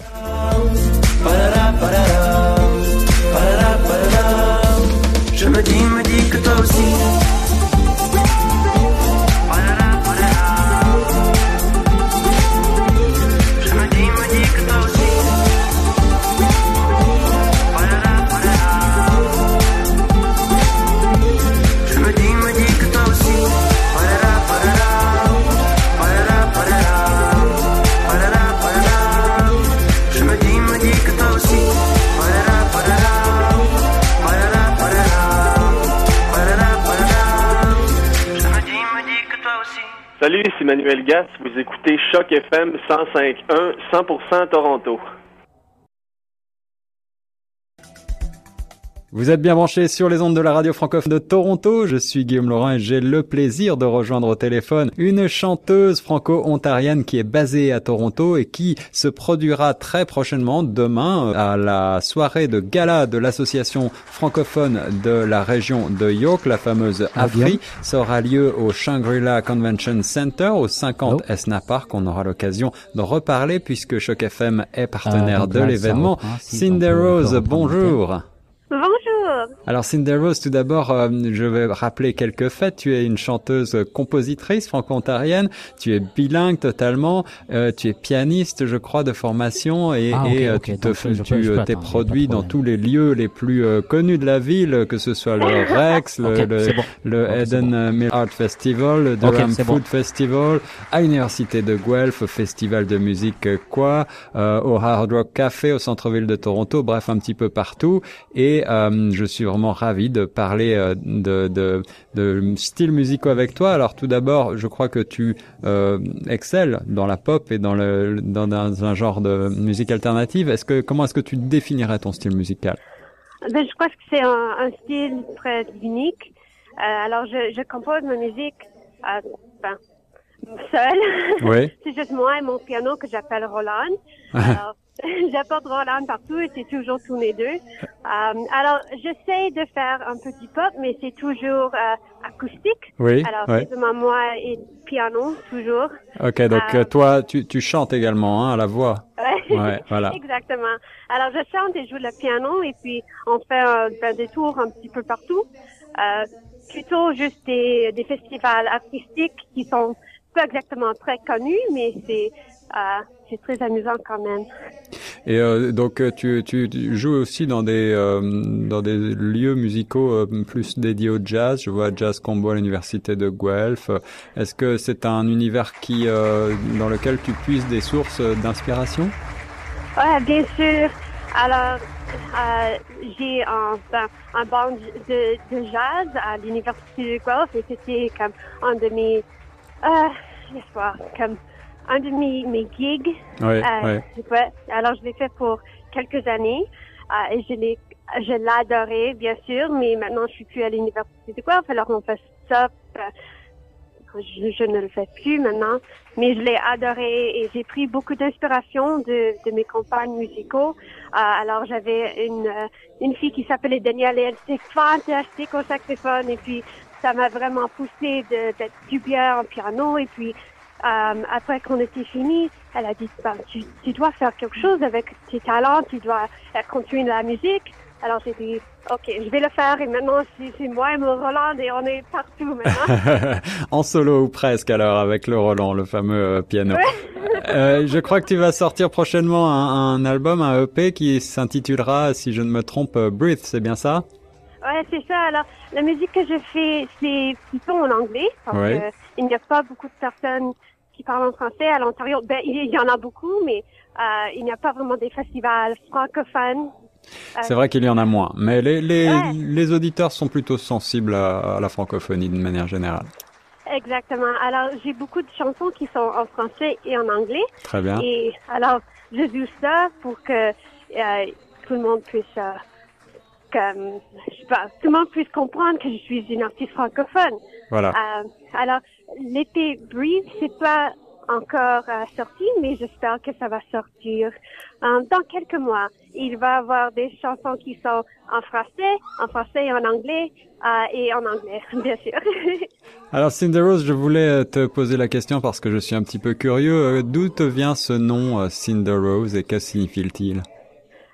Salut, c'est Manuel Gass. Vous écoutez Choc FM 105.1, 100% Toronto. Vous êtes bien branchés sur les ondes de la radio francophone de Toronto. Je suis Guillaume Laurent et j'ai le plaisir de rejoindre au téléphone une chanteuse franco-ontarienne qui est basée à Toronto et qui se produira très prochainement demain à la soirée de gala de l'association francophone de la région de York, la fameuse AFRI. Ça aura lieu au Shangri-La Convention Center au 50 oh. Esna Park. On aura l'occasion de reparler puisque Choc FM est partenaire euh, de l'événement. Cindy Rose, bonjour. Bonjour. Alors Cinder Rose, tout d'abord, euh, je vais rappeler quelques faits. Tu es une chanteuse compositrice franco-ontarienne, tu es bilingue totalement, euh, tu es pianiste, je crois, de formation et, Ah, et, euh, tu te, tu euh, t'es de produit dans tous les lieux les plus euh, connus de la ville, que ce soit le Rex, le, bon. Eden bon. euh, Mill Art Festival, le Durham Food bon. Festival, à l'université de Guelph, au festival de musique euh, quoi, euh, au Hard Rock Café, au centre-ville de Toronto, bref un petit peu partout. Et euh, je suis vraiment ravi de parler euh, de, de, de styles musicaux avec toi. Alors tout d'abord, je crois que tu euh, excelles dans la pop et dans le dans, dans un genre de musique alternative. Est-ce que comment est-ce que tu définirais ton style musical? Ben, je crois que c'est un, un style très unique. Euh, alors, je, je compose ma musique euh, ben, seule. Oui. (laughs) c'est juste moi et mon piano que j'appelle Roland. (laughs) Alors, (laughs) j'apporte Roland partout et c'est toujours tous les deux. Euh, alors, j'essaie de faire un petit pop, mais c'est toujours euh, acoustique. Oui, Alors, ouais. moi et piano, toujours. Ok, donc Euh, toi, tu, tu chantes également hein, à la voix. Ouais. Ouais, voilà. (laughs) Exactement. Alors, je chante et joue le piano et puis on fait euh, ben, des tours un petit peu partout. Euh, plutôt juste des, des festivals artistiques qui sont pas exactement très connus, mais c'est euh, c'est très amusant quand même. Et euh, donc euh, tu, tu, joues aussi dans des euh, dans des lieux musicaux euh, plus dédiés au jazz. Je vois Jazz Combo à l'université de Guelph. Est-ce que c'est un univers qui euh, dans lequel tu puises des sources d'inspiration? Ouais, bien sûr. Alors, j'ai un, ben, un band de, de jazz à l'université de Guelph et c'était comme un de mes, euh, laisse voir, comme un de mes, mes gigs. Ouais, Euh, ouais. Alors, je l'ai fait pour quelques années euh, et je l'ai, je l'ai adoré, bien sûr, mais maintenant, je suis plus à l'université de Guelph, alors on fait euh, je, je ne le fais plus maintenant, mais je l'ai adoré et j'ai pris beaucoup d'inspiration de, de mes compagnes musicaux. Euh, alors j'avais une euh, une fille qui s'appelait Danielle et elle était fantastique au saxophone et puis ça m'a vraiment poussé d'être plus bien en piano et puis euh, après qu'on était fini, elle a dit ben, tu, tu dois faire quelque chose avec tes talents, tu dois continuer la musique. Alors j'ai dit ok, je vais le faire et maintenant c'est moi et mon Roland et on est partout maintenant. (laughs) en solo ou presque alors avec le Roland, le fameux euh, piano. (laughs) Euh, je crois que tu vas sortir prochainement un, un album, un EP qui s'intitulera, si je ne me trompe, euh, Breathe, c'est bien ça? Ouais, c'est ça. Alors, la musique que je fais, c'est plutôt en anglais, parce Ouais. que il n'y a pas beaucoup de personnes qui parlent en français à l'Ontario. Ben, il y en a beaucoup, mais euh, il n'y a pas vraiment des festivals francophones. Euh, C'est vrai qu'il y en a moins, mais les, les, Ouais. les auditeurs sont plutôt sensibles à, à la francophonie d'une manière générale. Exactement. Alors, j'ai beaucoup de chansons qui sont en français et en anglais. Très bien. Et alors, je joue ça pour que euh, tout le monde puisse, euh, comme, je sais pas, tout le monde puisse comprendre que je suis une artiste francophone. Voilà. Euh, alors, l'été Breathe, c'est pas encore euh, sorti, mais j'espère que ça va sortir euh, dans quelques mois. Il va y avoir des chansons qui sont en français, en français et en anglais, euh, et en anglais, (laughs) bien sûr. (laughs) Alors Cinder Rose, je voulais euh, te poser la question parce que je suis un petit peu curieux. Euh, D'où te vient ce nom Cinder Rose et que signifie-t-il?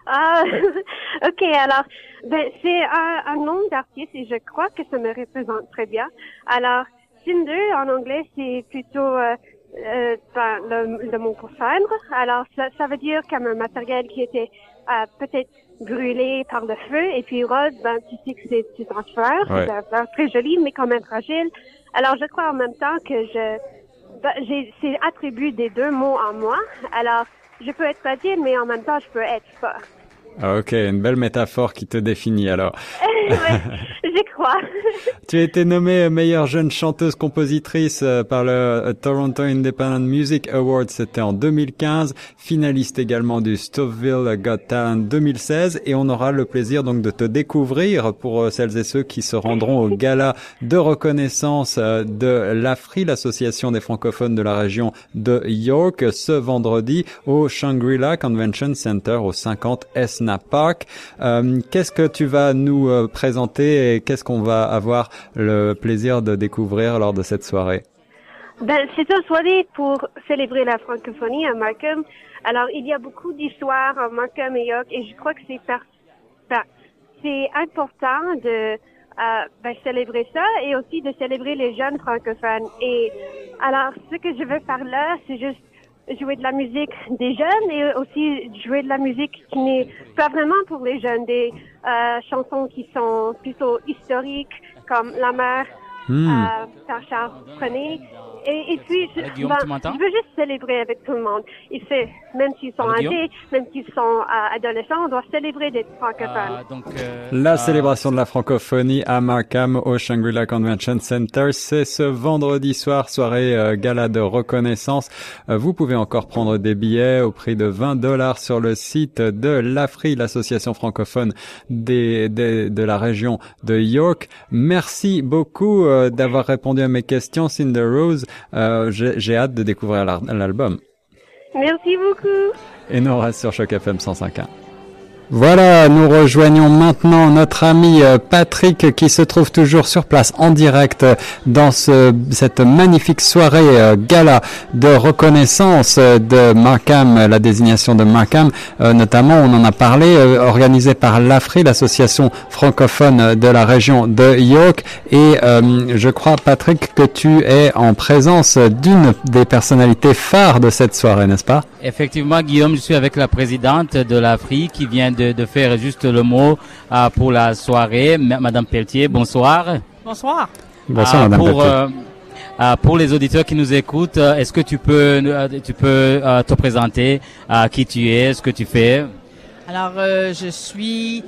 Ah, (laughs) ok, alors, ben, c'est un, un nom d'artiste et je crois que ça me représente très bien. Alors, Cinder, en anglais, c'est plutôt euh, euh, ben, le, le mot pour cendre. Alors, ça, ça veut dire comme un matériel qui était euh, peut-être brûlé par le feu. Et puis rose, ben, tu sais que c'est du transfert. Ouais. C'est un fleur très joli, mais quand même fragile. Alors, je crois en même temps que je... ben, j'ai c'est attribut des deux mots en moi. Alors, je peux être fragile, mais en même temps, je peux être fort. Ah, Ok, une belle métaphore qui te définit alors. (laughs) j'y crois. (laughs) Tu as été nommée meilleure jeune chanteuse-compositrice euh, par le euh, Toronto Independent Music Awards, c'était en 2015, finaliste également du Stouffville Got Talent 2016 et on aura le plaisir donc de te découvrir pour euh, celles et ceux qui se rendront au gala de reconnaissance euh, de l'AFRI, l'association des francophones de la région de York, ce vendredi au Shangri-La Convention Center au 50 Esna Park. Euh, qu'est-ce que tu vas nous euh, présenter et qu'est-ce qu'on va avoir le plaisir de découvrir lors de cette soirée? Ben, c'est une soirée pour célébrer la francophonie à Markham. Alors, il y a beaucoup d'histoires à Markham et York et je crois que c'est important de euh, ben, célébrer ça et aussi de célébrer les jeunes francophones. Et alors, ce que je veux faire là, c'est juste jouer de la musique des jeunes et aussi jouer de la musique qui n'est pas vraiment pour les jeunes, des euh, chansons qui sont plutôt historiques comme La mer Hmm. euh, par Charles Trenet. Et, et puis, je, Guillaume, ben, tu m'entends je veux juste célébrer avec tout le monde. Et c'est, même s'ils sont Guillaume âgés, même s'ils sont euh, adolescents, on doit célébrer d'être francophones. Euh, donc, euh, La euh, célébration de la francophonie à Markham au Shangri-La Convention Center, c'est ce vendredi soir, soirée euh, gala de reconnaissance. Euh, vous pouvez encore prendre des billets au prix de 20 dollars sur le site de l'AFRI, l'association francophone des, des- de la région de York. Merci beaucoup euh, d'avoir répondu à mes questions, Cinder Rose. Euh, J'ai hâte de découvrir l'album. Merci beaucoup. Et reste sur Choc FM 105.1. Voilà, nous rejoignons maintenant notre ami euh, Patrick qui se trouve toujours sur place en direct euh, dans ce, cette magnifique soirée euh, gala de reconnaissance de Markham, la désignation de Markham, notamment on en a parlé, organisée par l'AFRI, l'association francophone de la région de York. Et je crois Patrick que tu es en présence d'une des personnalités phares de cette soirée, n'est-ce pas? Effectivement, Guillaume, je suis avec la présidente de l'Afrique qui vient de, de faire juste le mot euh, pour la soirée. M- Madame Pelletier, bonsoir. Bonsoir. Bonsoir, Ah, Madame pour, Pelletier. euh, pour les auditeurs qui nous écoutent, euh, est-ce que tu peux, euh, tu peux euh, te présenter euh, qui tu es, ce que tu fais? Alors, euh, je suis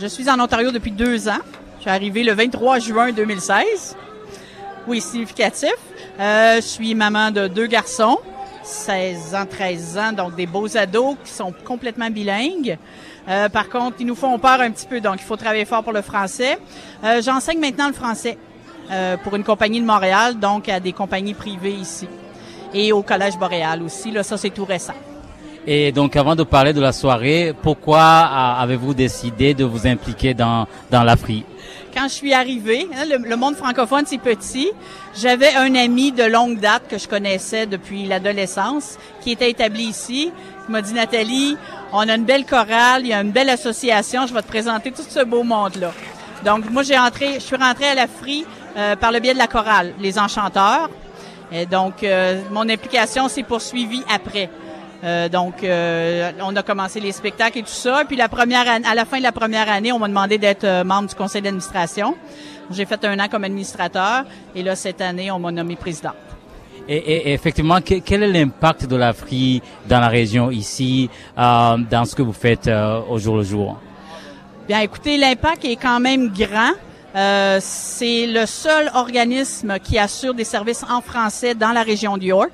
je suis en Ontario depuis deux ans. Je suis arrivé le 23 juin 2016. Oui, significatif. Euh, je suis maman de deux garçons, 16 ans, 13 ans, donc des beaux ados qui sont complètement bilingues. Euh, par contre, ils nous font peur un petit peu, donc il faut travailler fort pour le français. Euh, J'enseigne maintenant le français euh, pour une compagnie de Montréal, donc à des compagnies privées ici. Et au Collège Boréal aussi, là, ça c'est tout récent. Et donc, avant de parler de la soirée, pourquoi avez-vous décidé de vous impliquer dans, dans l'Afrique? Quand je suis arrivée, hein, le, le monde francophone c'est petit. J'avais un ami de longue date que je connaissais depuis l'adolescence, qui était établi ici. Il m'a dit Nathalie, on a une belle chorale, il y a une belle association, je vais te présenter tout ce beau monde-là. Donc moi j'ai entré, je suis rentrée à la FRI euh, par le biais de la chorale, les enchanteurs. Et donc euh, mon implication s'est poursuivie après. Euh, donc, euh, on a commencé les spectacles et tout ça. Puis la première année, à la fin de la première année, on m'a demandé d'être euh, membre du conseil d'administration. J'ai fait un an comme administrateur et là cette année, on m'a nommé président. Et, et- effectivement, que- quel est l'impact de l'Afrique dans la région ici, euh, dans ce que vous faites euh, au jour le jour? Bien, écoutez, l'impact est quand même grand. Euh, c'est le seul organisme qui assure des services en français dans la région de York.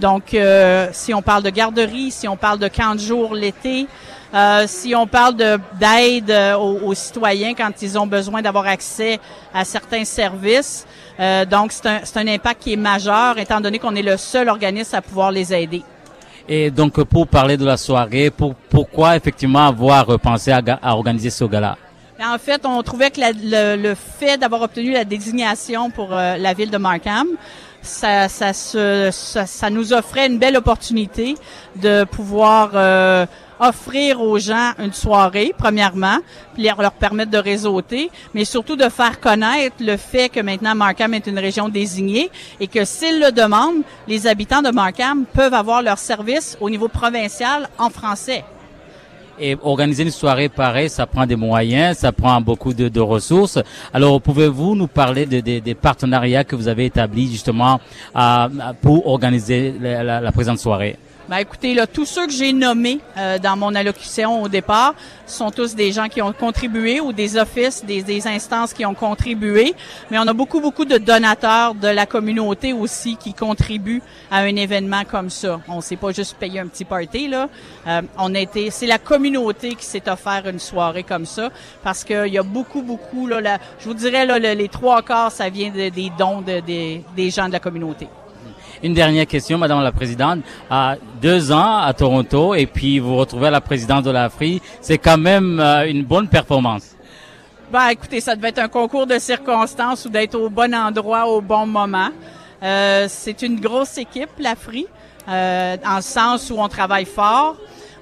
Donc, euh, si on parle de garderie, si on parle de camp de jour l'été, euh, si on parle de d'aide euh, aux, aux citoyens quand ils ont besoin d'avoir accès à certains services, euh, donc c'est un, un impact qui est majeur étant donné qu'on est le seul organisme à pouvoir les aider. Et donc, pour parler de la soirée, pour, pourquoi effectivement avoir pensé à, à organiser ce gala? En fait, on trouvait que la- le, le fait d'avoir obtenu la désignation pour euh, la ville de Markham, ça, ça, nous offrait une belle opportunité de pouvoir euh, offrir aux gens une soirée, premièrement, puis leur leur permettre de réseauter, mais surtout de faire connaître le fait que maintenant Markham est une région désignée et que s'ils le demandent, les habitants de Markham peuvent avoir leur service au niveau provincial en français. Et organiser une soirée pareille, ça prend des moyens, ça prend beaucoup de, ressources. Alors, pouvez-vous nous parler de- de- des partenariats que vous avez établis justement pour organiser la présente soirée? Ben écoutez, là, tous ceux que j'ai nommés euh, dans mon allocution au départ sont tous des gens qui ont contribué ou des offices, des, des instances qui ont contribué. Mais on a beaucoup, beaucoup de donateurs de la communauté aussi qui contribuent à un événement comme ça. On s'est pas juste payé un petit party là. Euh, on a été, c'est la communauté qui s'est offert une soirée comme ça parce qu'il y a beaucoup, beaucoup là. la- je vous dirais là, le- les trois quarts, ça vient de- des dons de- des gens de la communauté. Une dernière question, Madame la Présidente. À deux ans à Toronto et puis vous retrouvez à la présidence de l'Afrique, c'est quand même euh, une bonne performance. Ben, écoutez, ça devait être un concours de circonstances ou d'être au bon endroit au bon moment. Euh, c'est une grosse équipe, l'Afri, euh, en sens où on travaille fort.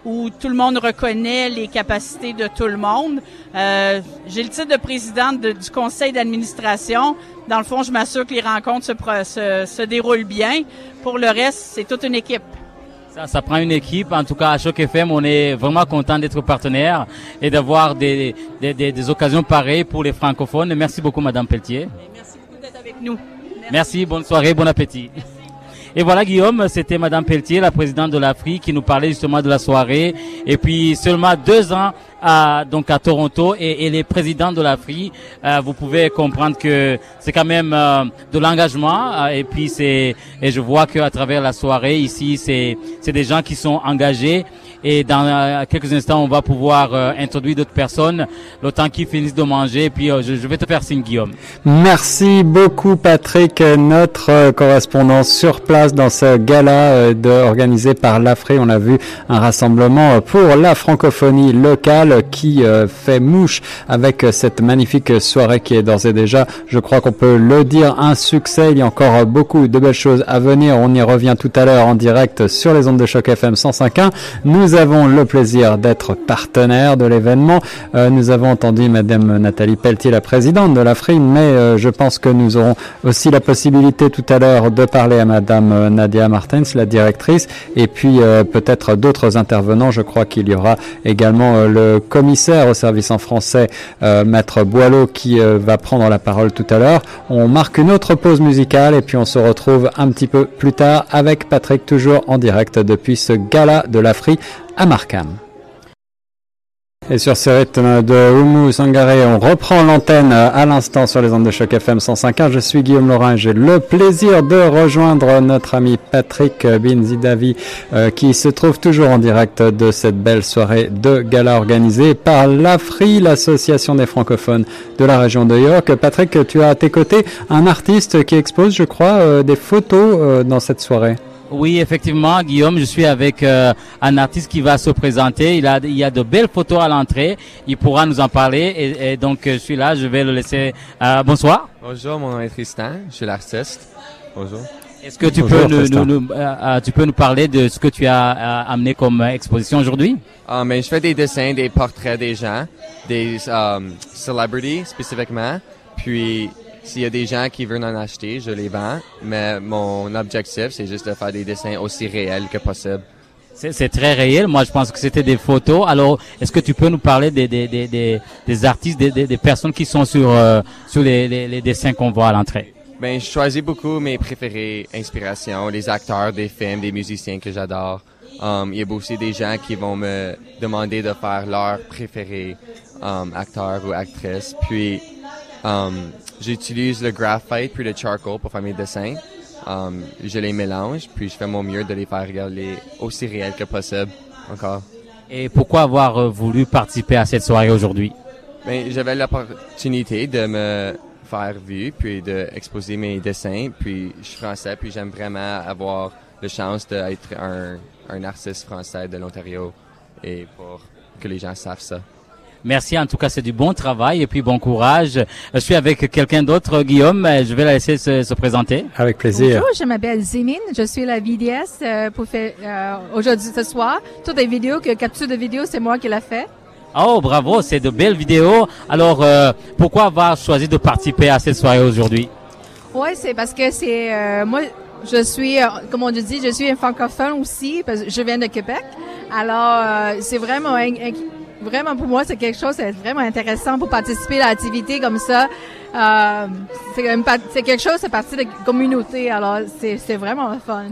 Où tout le monde reconnaît les capacités de tout le monde. Euh, J'ai le titre de présidente de, du conseil d'administration. Dans le fond, je m'assure que les rencontres se, se, se déroulent bien. Pour le reste, c'est toute une équipe. Ça, ça, prend une équipe. En tout cas, à Choc FM, on est vraiment content d'être partenaire et d'avoir des, des, des, des, occasions pareilles pour les francophones. Merci beaucoup, Madame Pelletier. Merci beaucoup d'être avec nous. Merci. Merci, bonne soirée, bon appétit. Et voilà, Guillaume, c'était Madame Pelletier, la présidente de l'Afrique, qui nous parlait justement de la soirée. Et puis, seulement deux ans à, donc à Toronto et, et les présidents de l'Afrique, euh, vous pouvez comprendre que c'est quand même euh, de l'engagement. Euh, et puis, c'est, et je vois qu'à travers la soirée ici, c'est, c'est des gens qui sont engagés. Et dans euh, quelques instants, on va pouvoir euh, introduire d'autres personnes, le temps qu'ils finissent de manger. Puis, euh, je, je, vais te faire signe, Guillaume. Merci beaucoup, Patrick, notre correspondant sur place dans ce gala de, organisé par l'Afrique. On a vu un rassemblement pour la francophonie locale qui fait mouche avec cette magnifique soirée qui est d'ores et déjà, je crois qu'on peut le dire, un succès. Il y a encore beaucoup de belles choses à venir. On y revient tout à l'heure en direct sur les ondes de choc FM 105.1. Nous nous avons le plaisir d'être partenaire de l'événement. Euh, nous avons entendu Madame Nathalie Pelletier, la présidente de l'Afrique, mais euh, je pense que nous aurons aussi la possibilité tout à l'heure de parler à Madame Nadia Martens, la directrice, et puis euh, peut-être d'autres intervenants. Je crois qu'il y aura également le commissaire au service en français, Maître Boileau, qui va prendre la parole tout à l'heure. On marque une autre pause musicale et puis on se retrouve un petit peu plus tard avec Patrick, toujours en direct depuis ce gala de l'Afrique à. Et sur ce rythme de Oumu Sangaré, on reprend l'antenne à l'instant sur les ondes de choc FM 105.1. Je suis Guillaume Laurin j'ai le plaisir de rejoindre notre ami Patrick Binzidavi euh, qui se trouve toujours en direct de cette belle soirée de gala organisée par l'AFRI, l'association des francophones de la région de York. Patrick, tu as à tes côtés un artiste qui expose, je crois, euh, des photos euh, dans cette soirée. Oui, effectivement, Guillaume, je suis avec euh, un artiste qui va se présenter. Il a, il y a de belles photos à l'entrée. Il pourra nous en parler. Et, et, donc, je suis là. Je vais le laisser. Euh, bonsoir. Bonjour, mon nom est Tristan. Je suis l'artiste. Bonjour. Est-ce que tu Bonjour, peux nous, nous, nous, euh, tu peux nous parler de ce que tu as euh, amené comme exposition aujourd'hui? Ah, mais je fais des dessins, des portraits des gens, des um, celebrities spécifiquement. Puis, s'il y a des gens qui veulent en acheter, je les vends. Mais mon objectif, c'est juste de faire des dessins aussi réels que possible. C'est très réel. Moi, je pense que c'était des photos. Alors, est-ce que tu peux nous parler des, des, des, des, des artistes, des, des, des, personnes qui sont sur, euh, sur les, les, les dessins qu'on voit à l'entrée? Ben, je choisis beaucoup mes préférés, inspirations, les acteurs des films, des musiciens que j'adore. Um, il y a aussi des gens qui vont me demander de faire leur préféré um, acteur ou actrice. Puis, um, j'utilise le graphite puis le charcoal pour faire mes dessins. Um, je les mélange, puis je fais mon mieux de les faire regarder aussi réels que possible encore. Et pourquoi avoir euh, voulu participer à cette soirée aujourd'hui? Ben, j'avais l'opportunité de me faire vu, puis d'exposer mes dessins, puis je suis français, puis j'aime vraiment avoir la chance d'être un, un artiste français de l'Ontario, et pour que les gens savent ça. Merci, en tout cas, c'est du bon travail et puis bon courage. Je suis avec quelqu'un d'autre, Guillaume. Je vais la laisser se, se présenter. Avec plaisir. Bonjour, je m'appelle Zémine. Je suis la VDS euh, pour faire euh, aujourd'hui, ce soir. Toutes les vidéos, que capture de vidéos, c'est moi qui l'a fait. Oh, bravo, c'est de belles vidéos. Alors, euh, pourquoi avoir choisi de participer à cette soirée aujourd'hui? Oui, c'est parce que c'est euh, moi. Je suis, euh, comme on dit, je suis un francophone aussi parce que je viens de Québec. Alors, euh, c'est vraiment, un, un, vraiment pour moi, c'est quelque chose, c'est vraiment intéressant pour participer à l'activité comme ça. Euh, c'est quelque chose, c'est partie de communauté. Alors, c'est vraiment fun.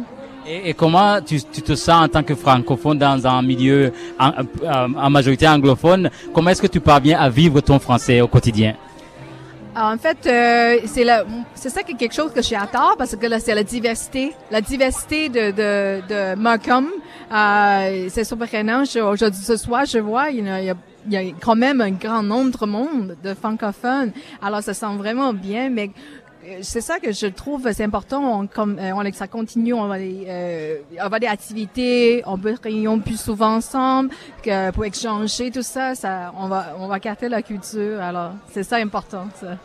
Et, et comment tu, tu, te sens en tant que francophone dans un milieu en, en, en majorité anglophone? Comment est-ce que tu parviens à vivre ton français au quotidien? En fait, euh, c'est c'est ça qui est quelque chose que j'adore parce que là, c'est la diversité, la diversité de de, de Markham. Euh, c'est surprenant. Aujourd'hui, ce soir, je vois, il y a, il y a quand même un grand nombre de monde de francophones. Alors, ça sent vraiment bien, mais c'est ça que je trouve c'est important. On, comme on, ça continue, on va des, euh, on va des activités, on peut réunion plus souvent ensemble, que pour échanger tout ça, ça, on va, on va capter la culture. Alors, c'est ça important. Ça.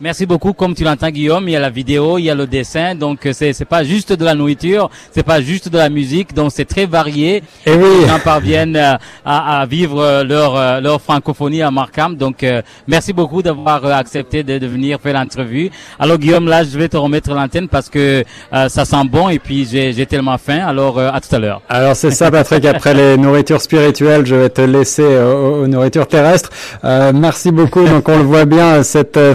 Merci beaucoup. Comme tu l'entends, Guillaume, il y a la vidéo, il y a le dessin. Donc, euh, c'est c'est pas juste de la nourriture, c'est pas juste de la musique. Donc, c'est très varié. Et oui. Les gens parviennent euh, à, à vivre euh, leur leur francophonie à Markham. Donc, euh, merci beaucoup d'avoir accepté de, de venir faire l'entrevue. Alors, Guillaume, là, je vais te remettre l'antenne parce que euh, ça sent bon et puis j'ai j'ai tellement faim. Alors, euh, à tout à l'heure. Alors c'est ça Patrick, après les nourritures spirituelles, je vais te laisser aux, aux nourritures terrestres. Euh, merci beaucoup, donc on le voit bien, cette euh,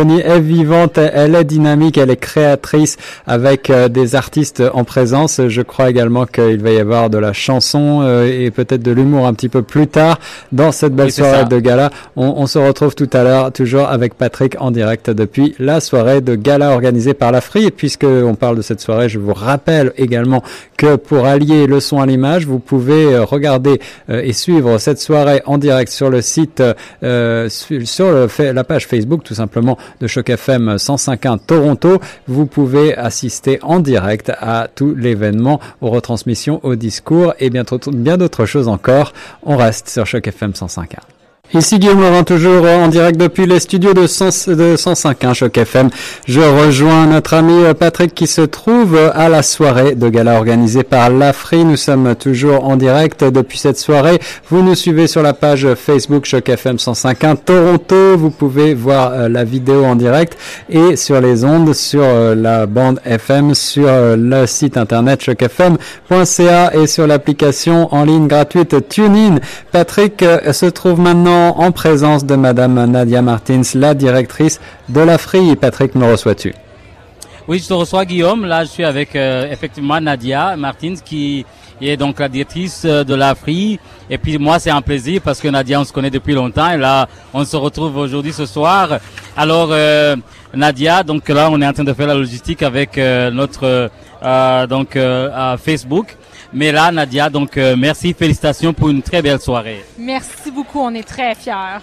francophonie est vivante, elle est dynamique, elle est créatrice avec euh, des artistes en présence. Je crois également qu'il va y avoir de la chanson euh, et peut-être de l'humour un petit peu plus tard dans cette belle Oui, soirée de gala. On, on se retrouve tout à l'heure, toujours avec Patrick en direct depuis la soirée de gala organisée par la Free. Et puisque on parle de cette soirée, je vous rappelle également que pour allier le son à l'image, vous pouvez euh, regarder euh, et suivre cette soirée en direct sur le site, euh, su- sur le la page Facebook tout simplement de Choc FM 105.1 Toronto. Vous pouvez assister en direct à tout l'événement, aux retransmissions, aux discours et bien, d'autres- choses encore. On reste sur Choc FM 105.1. Ici Guillaume Laurent, toujours en direct depuis les studios de, 100 de 105.1 Choc FM. Je rejoins notre ami euh, Patrick qui se trouve à la soirée de gala organisée par l'AFRI. Nous sommes toujours en direct depuis cette soirée. Vous nous suivez sur la page Facebook Choc FM 105.1 Toronto. Vous pouvez voir euh, la vidéo en direct et sur les ondes, sur euh, la bande FM, sur euh, le site internet chocfm.ca et sur l'application en ligne gratuite TuneIn. Patrick euh, se trouve maintenant en présence de Madame Nadia Martins, la directrice de la FRI. Patrick, me reçois-tu? Oui, je te reçois Guillaume. Là, je suis avec euh, effectivement Nadia Martins qui est donc la directrice euh, de la FRI. Et puis moi, c'est un plaisir parce que Nadia, on se connaît depuis longtemps. Et là, on se retrouve aujourd'hui ce soir. Alors, euh, Nadia, donc là, on est en train de faire la logistique avec notre donc Facebook. Mais là, Nadia, donc euh, merci, félicitations pour une très belle soirée. Merci beaucoup, on est très fiers.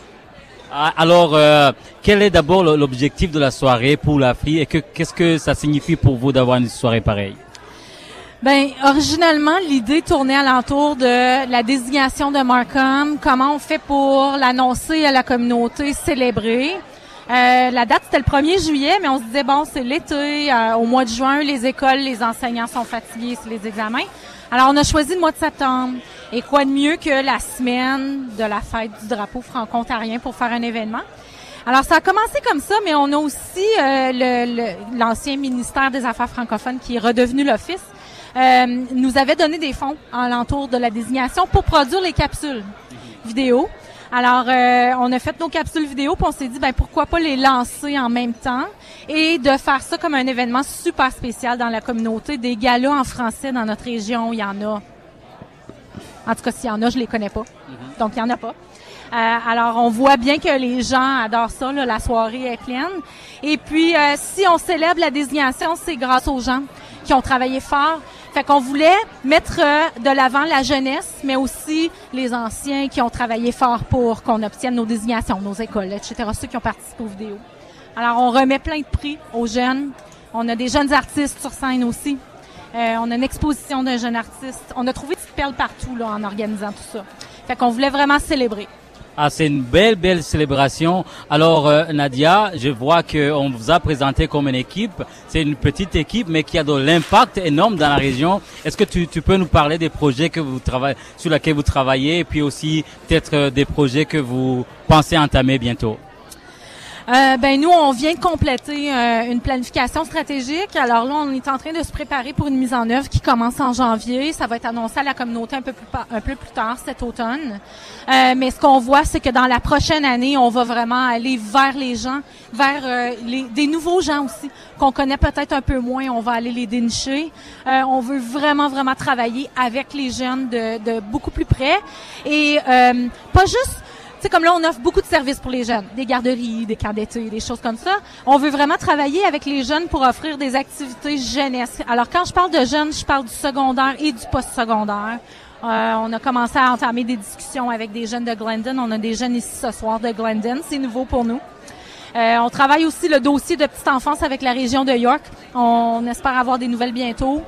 Ah, Alors, euh, quel est d'abord l'objectif de la soirée pour la FRI et que qu'est-ce que ça signifie pour vous d'avoir une soirée pareille? Ben, originalement, l'idée tournait alentour de la désignation de Markham, comment on fait pour l'annoncer à la communauté, célébrer. Euh, la date, c'était le 1er juillet, mais on se disait, bon, c'est l'été, euh, au mois de juin, les écoles, les enseignants sont fatigués, c'est les examens. Alors, on a choisi le mois de septembre. Et quoi de mieux que la semaine de la fête du drapeau franco-ontarien pour faire un événement? Alors, ça a commencé comme ça, mais on a aussi euh, l'ancien ministère des Affaires francophones qui est redevenu l'Office, euh, nous avait donné des fonds en l'entour de la désignation pour produire les capsules vidéo. Alors, euh, on a fait nos capsules vidéo, puis on s'est dit, ben pourquoi pas les lancer en même temps et de faire ça comme un événement super spécial dans la communauté. Des galas en français dans notre région, il y en a. En tout cas, s'il y en a, je les connais pas. Donc, il y en a pas. Euh, alors, on voit bien que les gens adorent ça. là, la soirée est pleine. Et puis, euh, si on célèbre la désignation, c'est grâce aux gens qui ont travaillé fort. Fait qu'on voulait mettre euh, de l'avant la jeunesse, mais aussi les anciens qui ont travaillé fort pour qu'on obtienne nos désignations, nos écoles, etc., ceux qui ont participé aux vidéos. Alors, on remet plein de prix aux jeunes. On a des jeunes artistes sur scène aussi. Euh, on a une exposition d'un jeune artiste. On a trouvé des perles partout là, en organisant tout ça. Fait qu'on voulait vraiment célébrer. Ah, c'est une belle, belle célébration. Alors, euh, Nadia, je vois que on vous a présenté comme une équipe. C'est une petite équipe, mais qui a de l'impact énorme dans la région. Est-ce que tu, tu peux nous parler des projets que vous travaillez, sur lesquels vous travaillez, et puis aussi peut-être euh, des projets que vous pensez entamer bientôt? Euh, ben nous, on vient de compléter euh, une planification stratégique. Alors là, on est en train de se préparer pour une mise en œuvre qui commence en janvier. Ça va être annoncé à la communauté un peu plus, un peu plus tard cet automne. Euh, mais ce qu'on voit, c'est que dans la prochaine année, on va vraiment aller vers les gens, vers les, des nouveaux gens aussi qu'on connaît peut-être un peu moins. On va aller les dénicher. On veut vraiment, vraiment travailler avec les jeunes de, de beaucoup plus près et pas juste comme là, on offre beaucoup de services pour les jeunes, des garderies, des camps d'été, des choses comme ça. On veut vraiment travailler avec les jeunes pour offrir des activités jeunesse. Alors, quand je parle de jeunes, je parle du secondaire et du post-secondaire. Euh, on a commencé à entamer des discussions avec des jeunes de Glendon. On a des jeunes ici ce soir de Glendon. C'est nouveau pour nous. Euh, on travaille aussi le dossier de petite enfance avec la région de York. On espère avoir des nouvelles bientôt.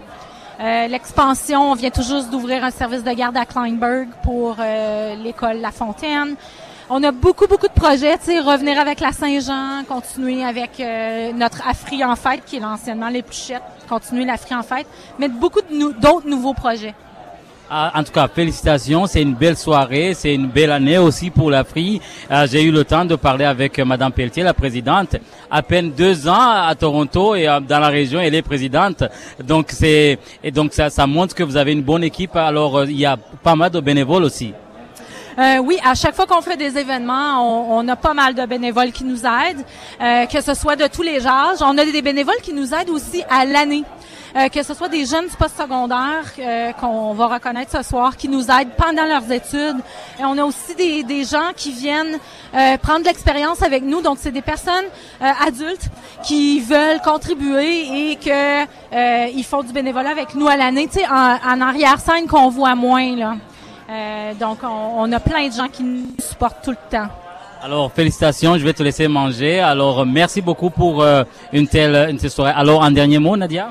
Euh, L'expansion, on vient tout juste d'ouvrir un service de garde à Kleinberg pour l'école La Fontaine. On a beaucoup, beaucoup de projets, tu sais, revenir avec la Saint-Jean, continuer avec euh, notre Afri en fête, qui est anciennement les Pluchettes, continuer l'Afri en fête, mais beaucoup d'autres nouveaux projets. Ah, en tout cas, félicitations. C'est une belle soirée. C'est une belle année aussi pour l'Afrique. Euh, j'ai eu le temps de parler avec euh, Madame Pelletier, la présidente. À peine deux ans à Toronto et euh, dans la région, elle est présidente. Donc c'est et donc ça, ça montre que vous avez une bonne équipe. Alors il y a pas mal de bénévoles aussi. Euh, oui, à chaque fois qu'on fait des événements, on, on, a pas mal de bénévoles qui nous aident, euh, que ce soit de tous les âges. On a des bénévoles qui nous aident aussi à l'année. Euh, que ce soit des jeunes du post-secondaire euh, qu'on va reconnaître ce soir, qui nous aident pendant leurs études. Et on a aussi des, des gens qui viennent euh, prendre de l'expérience avec nous. Donc, c'est des personnes adultes qui veulent contribuer et que ils font du bénévolat avec nous à l'année. Tu sais, en, en arrière-scène qu'on voit moins là. Donc, on, on a plein de gens qui nous supportent tout le temps. Alors félicitations, je vais te laisser manger. Alors merci beaucoup pour une telle une telle soirée. Alors un dernier mot, Nadia?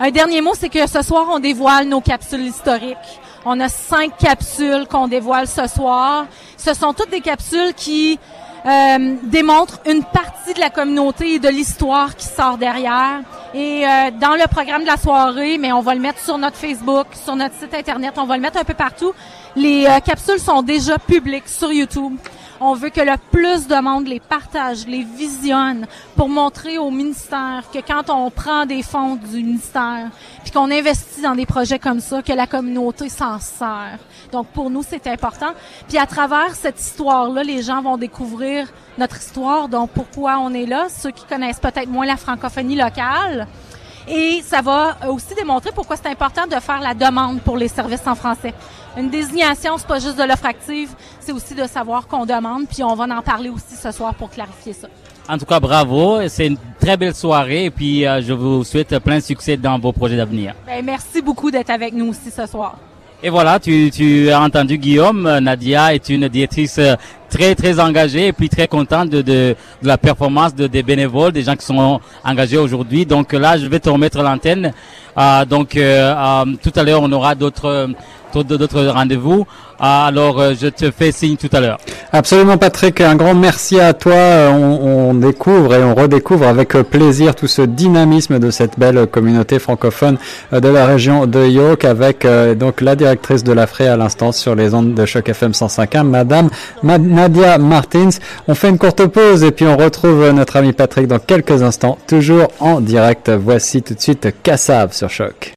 Un dernier mot, c'est que ce soir, on dévoile nos capsules historiques. On a cinq capsules qu'on dévoile ce soir. Ce sont toutes des capsules qui euh, démontrent une partie de la communauté et de l'histoire qui sort derrière. Et euh, dans le programme de la soirée, mais on va le mettre sur notre Facebook, sur notre site internet, on va le mettre un peu partout. Les euh, capsules sont déjà publiques sur YouTube. On veut que le plus de monde les partage, les visionne pour montrer au ministère que quand on prend des fonds du ministère, puis qu'on investit dans des projets comme ça, que la communauté s'en sert. Donc pour nous, c'est important. Puis à travers cette histoire-là, les gens vont découvrir notre histoire, donc pourquoi on est là. Ceux qui connaissent peut-être moins la francophonie locale, et ça va aussi démontrer pourquoi c'est important de faire la demande pour les services en français. Une désignation, c'est pas juste de l'offre active, c'est aussi de savoir qu'on demande, puis on va en parler aussi ce soir pour clarifier ça. En tout cas, bravo. C'est une très belle soirée et puis euh, je vous souhaite plein de succès dans vos projets d'avenir. Ben, merci beaucoup d'être avec nous aussi ce soir. Et voilà, tu, tu as entendu Guillaume. Nadia est une directrice euh, très très engagée et puis très contente de, de, de la performance de, des bénévoles, des gens qui sont engagés aujourd'hui. Donc là, je vais te remettre l'antenne. Euh, donc euh, euh, tout à l'heure, on aura d'autres d'autres rendez-vous. Ah, alors, euh, je te fais signe tout à l'heure. Absolument, Patrick. Un grand merci à toi. On, on, découvre et on redécouvre avec plaisir tout ce dynamisme de cette belle communauté francophone euh, de la région de York avec euh, donc la directrice de la FRE à l'instant sur les ondes de choc FM 105.1, Madame Nadia Martins. On fait une courte pause et puis on retrouve notre ami Patrick dans quelques instants, toujours en direct. Voici tout de suite Kassav sur choc.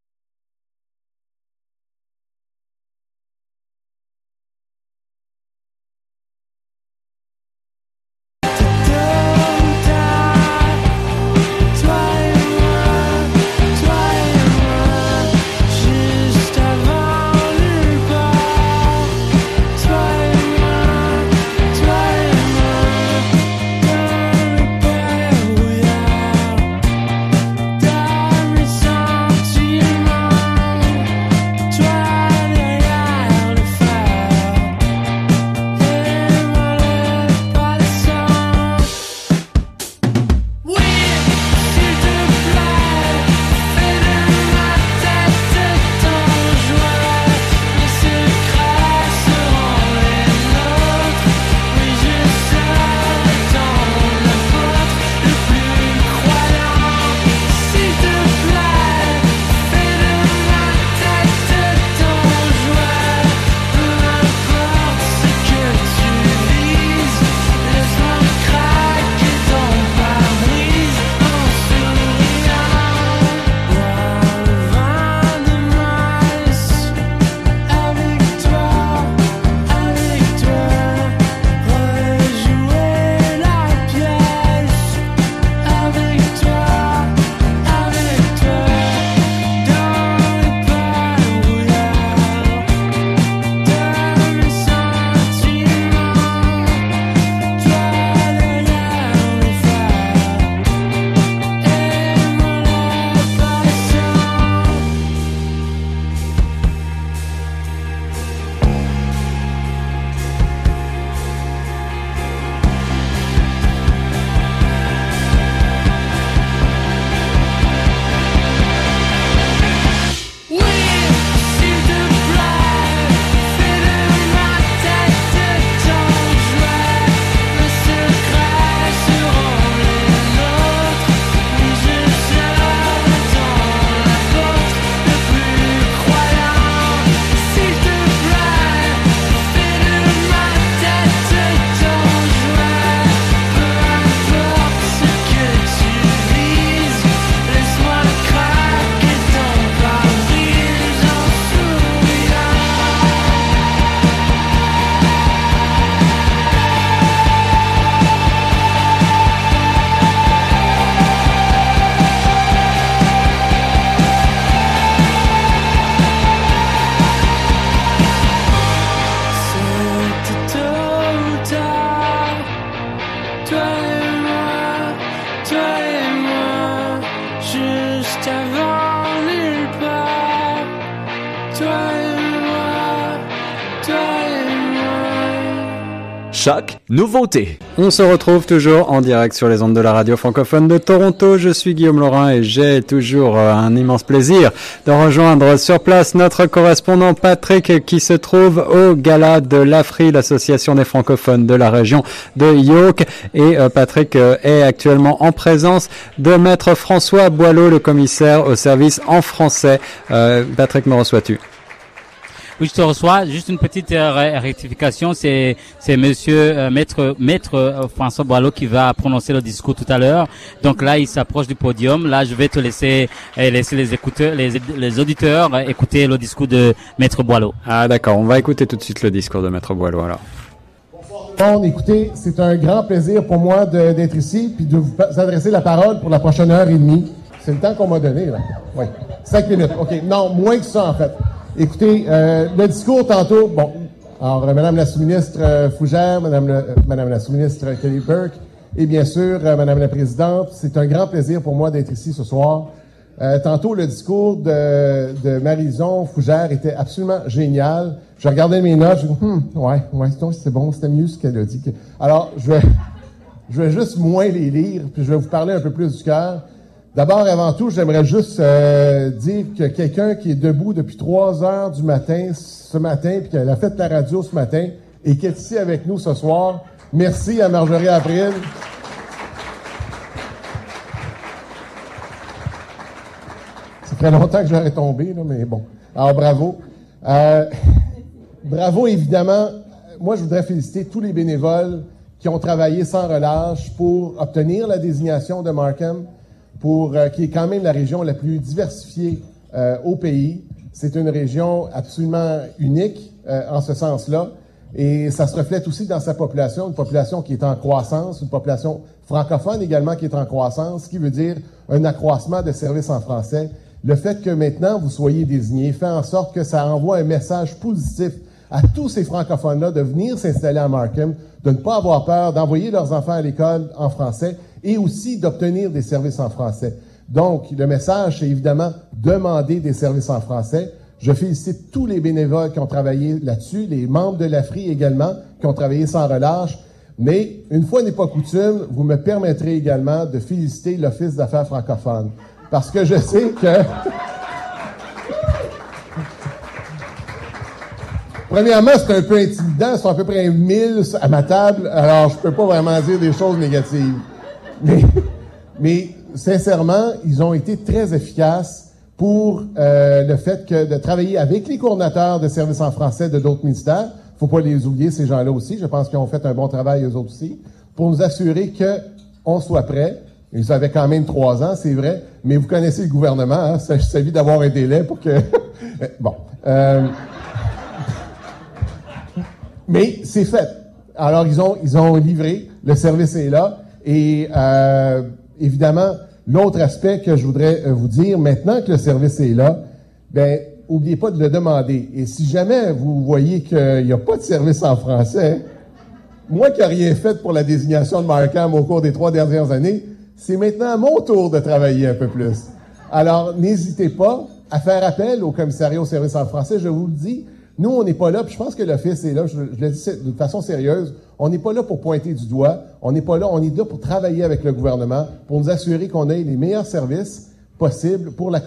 Choc, nouveauté. On se retrouve toujours en direct sur les ondes de la radio francophone de Toronto. Je suis Guillaume Laurent et j'ai toujours euh, un immense plaisir de rejoindre sur place notre correspondant Patrick qui se trouve au gala de l'AFRI, l'association des francophones de la région de York. Et euh, Patrick euh, est actuellement en présence de maître François Boileau, le commissaire au service en français. Patrick, me reçois-tu? Oui, je te reçois. Juste une petite euh, rectification. C'est c'est Monsieur euh, Maître Maître euh, François Boileau qui va prononcer le discours tout à l'heure. Donc là, il s'approche du podium. Là, je vais te laisser laisser les écouteurs, les, les auditeurs écouter le discours de Maître Boileau. Ah d'accord. On va écouter tout de suite le discours de Maître Boileau alors. Bon, écoutez, c'est un grand plaisir pour moi d'être ici puis de vous adresser la parole pour la prochaine heure et demie. C'est le temps qu'on m'a donné là. Oui, cinq minutes. Ok, non, moins que ça en fait. Écoutez, euh, le discours tantôt, bon, alors, euh, Madame la sous-ministre euh, Fougère, Madame, le, Madame la sous-ministre Kelly Burke, et bien sûr, Madame la présidente, c'est un grand plaisir pour moi d'être ici ce soir. tantôt, le discours de, de Marison Fougère était absolument génial. Je regardais mes notes, je dis, hum, ouais, ouais, c'est bon, c'était mieux ce qu'elle a dit. Alors, je vais, je vais juste moins les lire, puis je vais vous parler un peu plus du cœur. D'abord, avant tout, j'aimerais juste euh, dire que quelqu'un qui est debout depuis 3 heures du matin, ce matin, puis qu'elle a fait la radio ce matin, et qui est ici avec nous ce soir, merci à Marjorie April. Ça fait longtemps que j'aurais tombé, mais bon. Alors, bravo. Euh, bravo, évidemment. Moi, je voudrais féliciter tous les bénévoles qui ont travaillé sans relâche pour obtenir la désignation de Markham pour euh, qui est quand même la région la plus diversifiée euh, au pays. C'est une région absolument unique euh, en ce sens-là. Et ça se reflète aussi dans sa population, une population qui est en croissance, une population francophone également qui est en croissance, ce qui veut dire un accroissement de services en français. Le fait que maintenant vous soyez désigné fait en sorte que ça envoie un message positif à tous ces francophones-là de venir s'installer à Markham, de ne pas avoir peur, d'envoyer leurs enfants à l'école en français et aussi d'obtenir des services en français. Donc, le message, c'est évidemment demander des services en français. Je félicite tous les bénévoles qui ont travaillé là-dessus, les membres de l'AFRI également, qui ont travaillé sans relâche. Mais, une fois n'est pas coutume, vous me permettrez également de féliciter l'Office d'affaires francophones. Parce que je sais que... (laughs) Premièrement, c'est un peu intimidant. Ils sont à peu près 1000 à ma table, alors je peux pas vraiment dire des choses négatives. Mais, sincèrement, ils ont été très efficaces pour euh, le fait de travailler avec les coordinateurs de services en français de d'autres ministères. Faut pas les oublier, ces gens-là aussi. Je pense qu'ils ont fait un bon travail, eux autres aussi, pour nous assurer que on soit prêts. Ils avaient quand même trois ans, c'est vrai, mais vous connaissez le gouvernement, hein, ça s'agit d'avoir un délai pour que... (laughs) bon. Euh... (laughs) mais c'est fait. Alors, ils ont, ils ont livré, le service est là. Et euh, évidemment, l'autre aspect que je voudrais euh, vous dire, maintenant que le service est là, ben oubliez pas de le demander. Et si jamais vous voyez qu'il n'y a pas de service en français, moi qui n'ai rien fait pour la désignation de Markham au cours des trois dernières années, c'est maintenant mon tour de travailler un peu plus. Alors, n'hésitez pas à faire appel au commissariat au service en français. Je vous le dis, nous, on n'est pas là, puis je pense que l'Office est là, je, le dis de façon sérieuse, on n'est pas là pour pointer du doigt, on n'est pas là, on est là pour travailler avec le gouvernement, pour nous assurer qu'on ait les meilleurs services possibles pour la,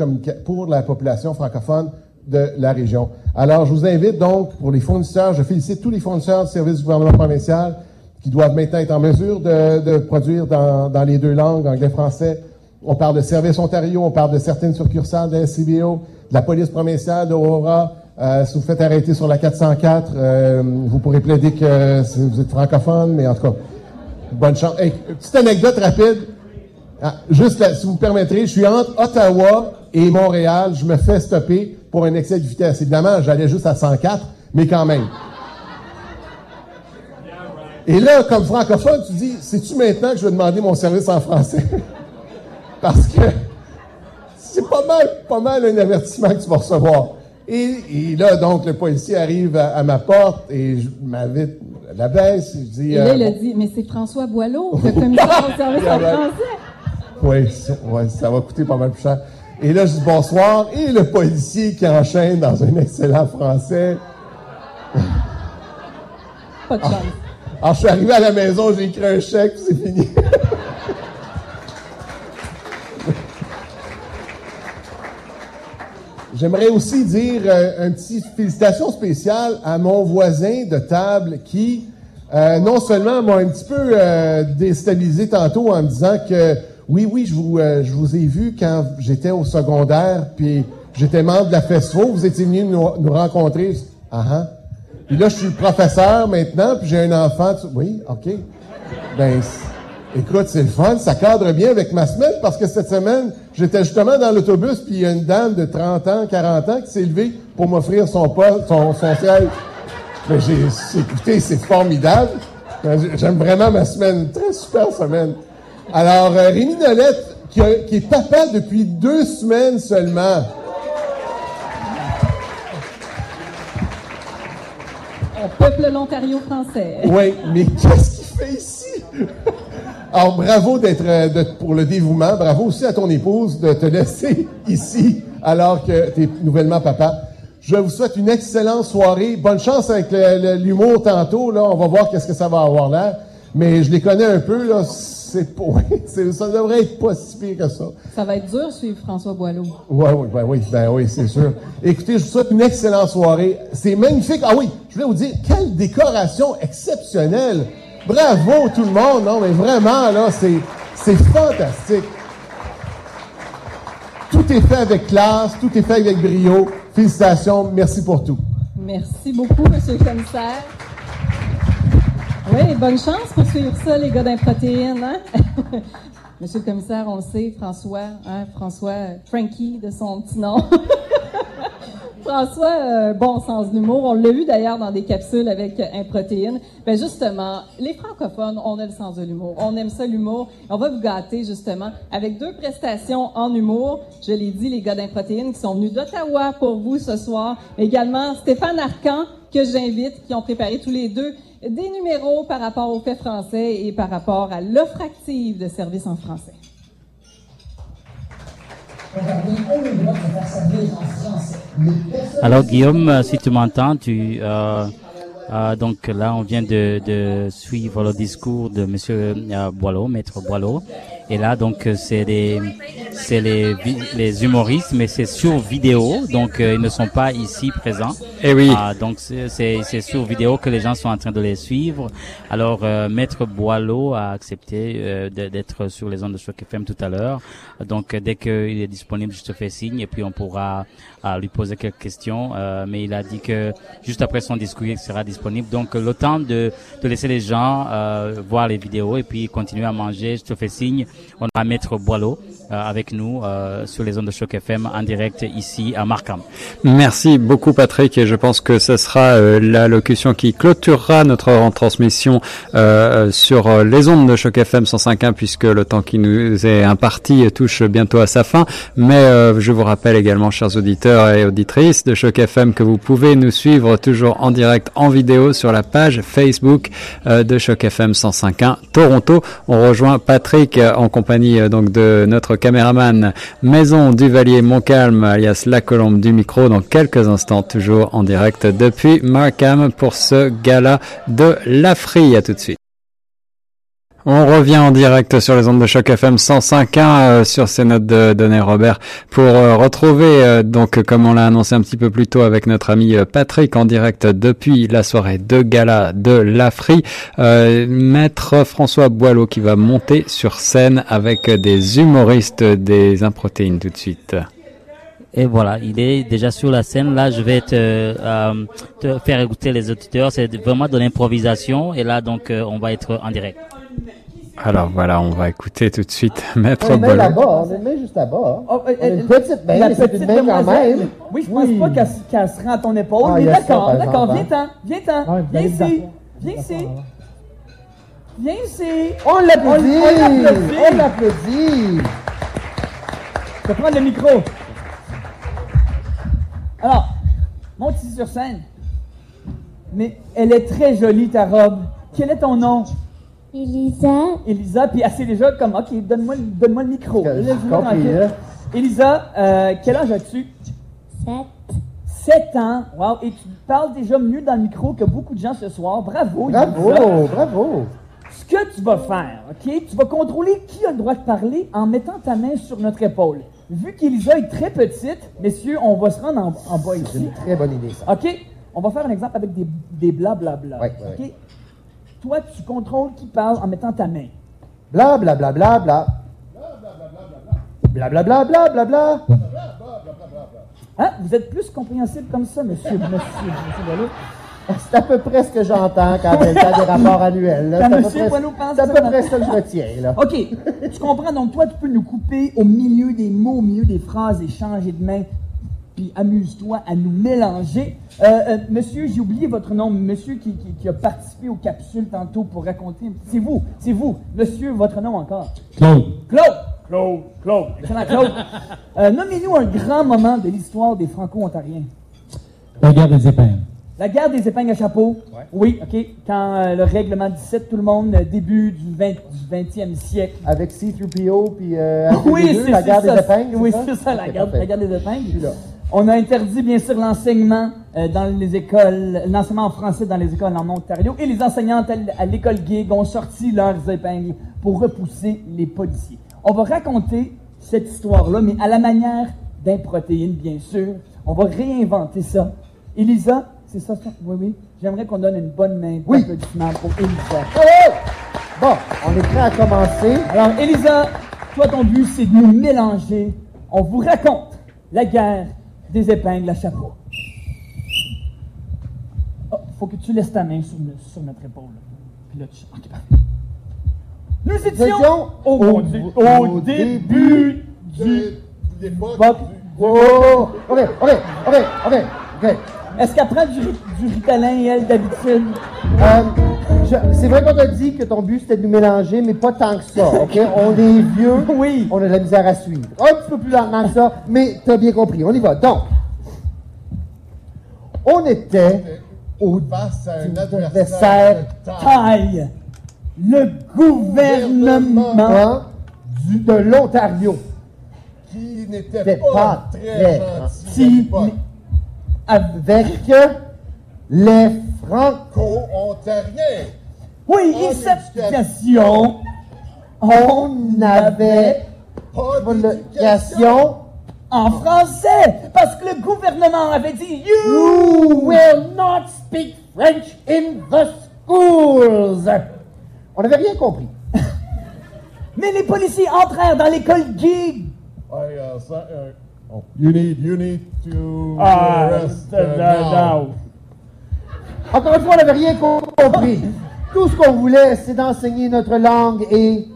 pour la population francophone de la région. Alors, je vous invite donc, pour les fournisseurs, je félicite tous les fournisseurs de services du gouvernement provincial qui doivent maintenant être en mesure de, de produire dans, dans, les deux langues, anglais-français. On parle de Service Ontario, on parle de certaines succursales de la SCBO, de la police provinciale d'Aurora, euh, si vous faites arrêter sur la 404, euh, vous pourrez plaider que vous êtes francophone, mais en tout cas, bonne chance. petite anecdote rapide. Ah, juste là, si vous me permettrez, je suis entre Ottawa et Montréal. Je me fais stopper pour un excès de vitesse. Évidemment, j'allais juste à 104, mais quand même. Et là, comme francophone, tu dis, sais-tu maintenant que je vais demander mon service en français? (laughs) Parce que c'est pas mal, pas mal un avertissement que tu vas recevoir. Et, là, donc, le policier arrive à, ma porte et je m'invite à la baisse. Je dis, et là, il a euh, dit, mais c'est François Boileau, (laughs) le commissaire au service en français. Oui, ça, ça va coûter pas mal plus cher. Et là, je dis bonsoir. Et le policier qui enchaîne dans un excellent français. Pas de chance. Alors, je suis arrivé à la maison, j'ai écrit un chèque, c'est fini. (laughs) J'aimerais aussi dire euh, un petit félicitation spéciale à mon voisin de table qui, euh, non seulement m'a un petit peu euh, déstabilisé tantôt en me disant que oui, oui, je vous, euh, je vous ai vu quand j'étais au secondaire, puis j'étais membre de la FESFO, vous étiez venu nous, nous rencontrer. Ah ah. Puis là, je suis professeur maintenant, puis j'ai un enfant. Tu- Oui, OK. Ben, écoute, c'est le fun. Ça cadre bien avec ma semaine parce que cette semaine, j'étais justement dans l'autobus, puis il y a une dame de 30 ans, 40 ans qui s'est levée pour m'offrir son poste, son, son siège. Mais j'ai, écoutez, c'est formidable. J'ai- J'aime vraiment ma semaine. Très super semaine. Alors, euh, Rémi Nolette, qui, a- qui est papa depuis deux semaines seulement. On peuple l'Ontario français. Oui, mais qu'est-ce qu'il fait ici? (laughs) Alors, bravo d'être euh, de- pour le dévouement. Bravo aussi à ton épouse de te (laughs) laisser ici alors que tu es nouvellement papa. Je vous souhaite une excellente soirée. Bonne chance avec l'humour tantôt. Là, on va voir qu'est-ce que ça va avoir l'air. Mais je les connais un peu. Là, c'est (laughs) ça devrait être pas si pire que ça. Ça va être dur suivre François Boileau. Ouais, oui, ben oui, ben oui, c'est sûr. Écoutez, je vous souhaite une excellente soirée. C'est magnifique. Ah oui, je voulais vous dire, quelle décoration exceptionnelle. Bravo tout le monde. Non, mais vraiment, là, c'est, fantastique. Tout est fait avec classe, tout est fait avec brio. Félicitations, merci pour tout. Merci beaucoup, Monsieur le commissaire. Oui, bonne chance pour suivre ça, les gars d'Improtéine. Hein? (laughs) Monsieur le commissaire, on le sait, François, hein, François Frankie de son petit nom. (laughs) François, euh, bon sens d'humour. On l'a eu d'ailleurs dans des capsules avec euh, Improtéine. Ben justement, les francophones, on a le sens de l'humour. On aime ça, l'humour. On va vous gâter justement avec deux prestations en humour. Je l'ai dit, les gars d'Improtéine qui sont venus d'Ottawa pour vous ce soir. Également Stéphane Arcan, que j'invite, qui ont préparé tous les deux des numéros par rapport au fait français et par rapport à l'offre active de services en français. Alors Guillaume, euh, si tu m'entends, tu euh, euh, donc là on vient de, de suivre le discours de Monsieur Boileau, Maître Boileau, et là donc euh, c'est les c'est les les humoristes, mais c'est sur vidéo, donc euh, ils ne sont pas ici présents. Eh oui. Ah, donc c'est c'est c'est sur vidéo que les gens sont en train de les suivre. Alors euh, Maître Boileau a accepté euh, d'être sur les ondes de Choc FM tout à l'heure. Donc dès qu'il est disponible, je te fais signe et puis on pourra euh, lui poser quelques questions. Euh, mais il a dit que juste après son discours, il sera disponible. Donc le temps de, de laisser les gens euh, voir les vidéos et puis continuer à manger. Je te fais signe. On a Maître Boileau avec nous euh, sur les ondes de Choc FM en direct ici à Markham. Merci beaucoup Patrick et je pense que ce sera euh, la locution qui clôturera notre retransmission euh, sur euh, les ondes de Choc FM 105.1 puisque le temps qui nous est imparti touche bientôt à sa fin. Mais euh, je vous rappelle également, chers auditeurs et auditrices de Choc FM, que vous pouvez nous suivre toujours en direct en vidéo sur la page Facebook euh, de Choc FM 105.1 Toronto. On rejoint Patrick euh, en compagnie euh, donc de notre caméraman Maison Duvalier Montcalm alias La Colombe du micro dans quelques instants toujours en direct depuis Markham pour ce gala de l'Afri. À tout de suite. On revient en direct sur les ondes de choc FM 105.1 euh, sur ces notes de Donné Robert pour euh, retrouver euh, donc comme on l'a annoncé un petit peu plus tôt avec notre ami euh, Patrick en direct depuis la soirée de gala de l'Afri, euh, maître François Boileau qui va monter sur scène avec des humoristes des improtéines tout de suite. Et voilà, il est déjà sur la scène. Là, je vais te, euh, te faire écouter les auditeurs. C'est vraiment de l'improvisation. Et là, donc, on va être en direct. Alors voilà, on va écouter tout de suite (laughs) maître On les met Boileau. là-bas, on les met juste là-bas. Oh, On a une petite main, la petite main quand même. Oui, je pense pas qu'elle qu'elle se rend à ton épaule, Ah, mais d'accord, d'accord, viens-t'en, viens-t'en, Ouais, viens ici, viens ici, viens ici. On l'applaudit! On, on l'applaudit. On l'applaudit! Je vais prendre le micro. Alors, monte ici sur scène. Mais elle est très jolie, ta robe. Quel est ton nom? Elisa, Elisa, puis elle sait déjà comme, OK, donne-moi le- donne-moi le micro. Elisa, euh, quel âge as-tu? 7, 7 ans. Wow. Et tu parles déjà mieux dans le micro que beaucoup de gens ce soir. Bravo. Bravo, Elisa. bravo. Ce que tu vas faire, OK? Tu vas contrôler qui a le droit de parler en mettant ta main sur notre épaule. Vu qu'Elisa est très petite, messieurs, on va se rendre en, en bas C'est ici. une très bonne idée, ça. OK? On va faire un exemple avec des, des blablabla. Ouais, ouais, OK? Toi, tu contrôles qui parle en mettant ta main. Bla bla bla bla bla. Bla bla bla bla bla bla. Hein? Vous êtes plus compréhensible comme ça, monsieur, monsieur, monsieur? C'est à peu près ce que j'entends quand il y a des rapports annuels. Quand C'est à peu monsieur près- à peu près ça que je retiens, là. OK. Tu comprends? Donc, toi, tu peux nous couper au milieu des mots, au milieu des phrases et changer de main. Puis amuse-toi à nous mélanger. Euh, euh, monsieur, j'ai oublié votre nom. Monsieur qui, qui- qui a participé aux capsules tantôt pour raconter. C'est vous, c'est vous. Monsieur, votre nom encore. Claude. Claude. Claude. Claude. Excellent, Claude. Euh, Nommez-nous un grand moment de l'histoire des Franco-Ontariens. La guerre des épingles. La guerre des épingles à chapeau. Oui, OK. Quand euh, le règlement 17, tout le monde, euh, début du, 20, du 20e siècle. Avec C3PO puis euh, Oui, R2D2, c'est la guerre des épingles. Oui, c'est ça, la guerre, parfait. la guerre des épingles. Puis là. On a interdit, bien sûr, l'enseignement euh, dans les écoles, l'enseignement en français dans les écoles en Ontario. Et les enseignantes à l'école gig ont sorti leurs épingles pour repousser les policiers. On va raconter cette histoire-là, mais à la manière d'un protéine, bien sûr. On va réinventer ça. Elisa, c'est ça, ça? Oui, oui. J'aimerais qu'on donne une bonne main d'applaudissement pour Elisa. Oh! Bon, on est prêt à commencer. Alors, Elisa, toi, ton but, c'est de nous mélanger. On vous raconte la guerre des épingles à chapeau. Oh, faut que tu laisses ta main sur, le- sur notre épaule. Puis là, tu... ok, parfait. Nous étions au, au début du... Bon, oh, ok, ok, ok, ok, ok. Est-ce qu'elle prend du, du Ritalin, elle, d'habitude? Euh, c'est vrai qu'on t'a dit que ton but c'était de nous mélanger, mais pas tant que ça, ok? On est vieux, (laughs) oui. on a de la misère à suivre. Un petit peu plus lentement que ça, mais t'as bien compris. On y va. Donc, on était au Face à un adversaire Taille. Le gouvernement du, de l'Ontario. qui n'était pas, pas très gentil. Avec les Franco. Oui, situation, on avait pas d'éducation en français, parce que le gouvernement avait dit You will not speak French in the schools. On n'avait rien compris. (laughs) Mais les policiers entrèrent dans l'école gig. I, uh, so- uh, oh, you need, you need to Ah, arrest da- uh, now. Encore une fois, on n'avait rien compris. (laughs) Tout ce qu'on voulait, c'est d'enseigner notre langue et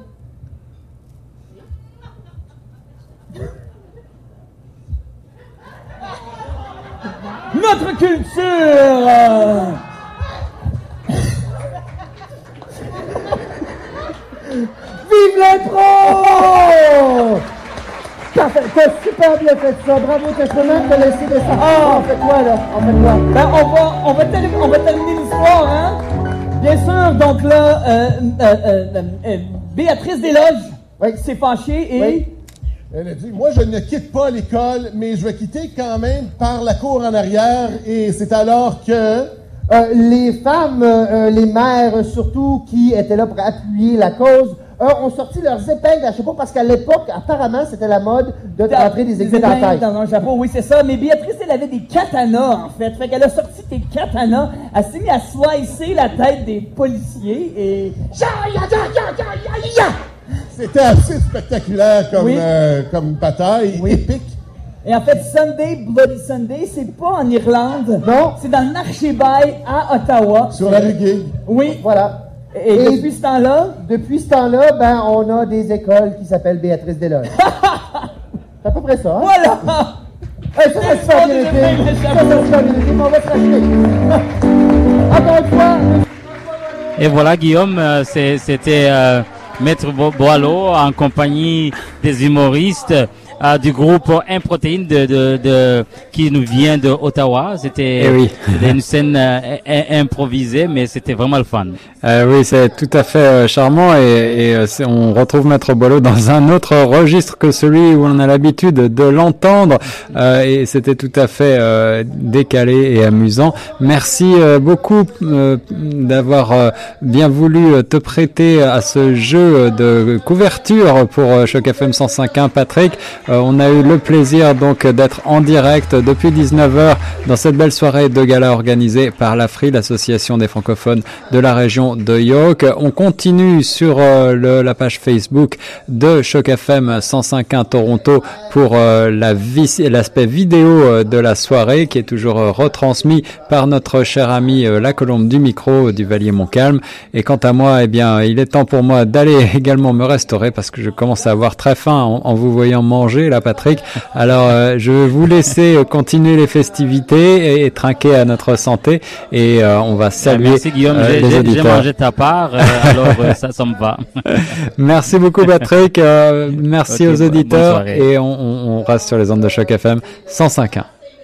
Notre culture. Vive l'impro! T'as super bien fait ça. Bravo, t'as même te laisser de ça. Ah, on fait quoi, là? Quoi? Ben, on va, on va terminer l'histoire, hein? Bien sûr, donc là, euh, euh, euh, euh, Béatrice Desloges s'est fâchée et... Elle a dit, moi je ne quitte pas l'école, mais je vais quitter quand même par la cour en arrière. Et c'est alors que... Euh, les femmes, les mères surtout, qui étaient là pour appuyer la cause, euh, ont sorti leurs épingles à chapeau parce qu'à l'époque, apparemment, c'était la mode de rentrer des aiguilles dans la tête. dans un chapeau, oui, c'est ça. Mais Béatrice, elle avait des katanas, en fait. Fait qu'elle a sorti des katanas. Elle s'est mise à slicer la tête des policiers et... C'était assez spectaculaire comme, Oui. euh, comme bataille, épique. Et en fait, Sunday, Bloody Sunday, c'est pas en Irlande. Non. C'est dans le Marché-Bail à Ottawa. Sur la rue. Oui. Voilà. Et, depuis ce temps-là? Depuis ce temps-là, ben, on a des écoles qui s'appellent Béatrice Desloges. (laughs) C'est à peu près ça. Hein? Voilà! Hey, ça, ça se fait bien été. Ça, ça se fait bien été, mais on va se racheter. (laughs) Encore une fois, Et voilà, Guillaume, euh, c'était euh, Maître Bo- Boileau en compagnie des humoristes euh, du groupe Improtéine de, de, de, qui nous vient de Ottawa. C'était Eh oui. (laughs) une scène euh, improvisée, mais c'était vraiment le fun. Euh, oui, c'est tout à fait charmant et, et, on retrouve Maître Boileau dans un autre registre que celui où on a l'habitude de l'entendre et c'était tout à fait décalé et amusant. Merci beaucoup d'avoir bien voulu te prêter à ce jeu de couverture pour Choc FM 105.1 Patrick. Euh, on a eu le plaisir donc d'être en direct depuis 19h dans cette belle soirée de gala organisée par l'AFRI, l'association des francophones de la région de York. On continue sur euh, la page Facebook de Choc FM 105.1 Toronto pour euh, l'aspect vidéo de la soirée qui est toujours retransmis par notre cher ami la colombe du micro du Valier Montcalm. Et quant à moi, eh bien, il est temps pour moi d'aller (laughs) également me restaurer parce que je commence à avoir très faim en vous voyant manger là, Patrick. Alors, euh, je vais vous laisser euh, continuer les festivités et, et trinquer à notre santé et euh, on va saluer Merci Guillaume, j'ai- mangé ta part, alors ça, ça me va. (laughs) Merci beaucoup Patrick, merci aux auditeurs et on, on- on reste sur les ondes de choc FM 105.1.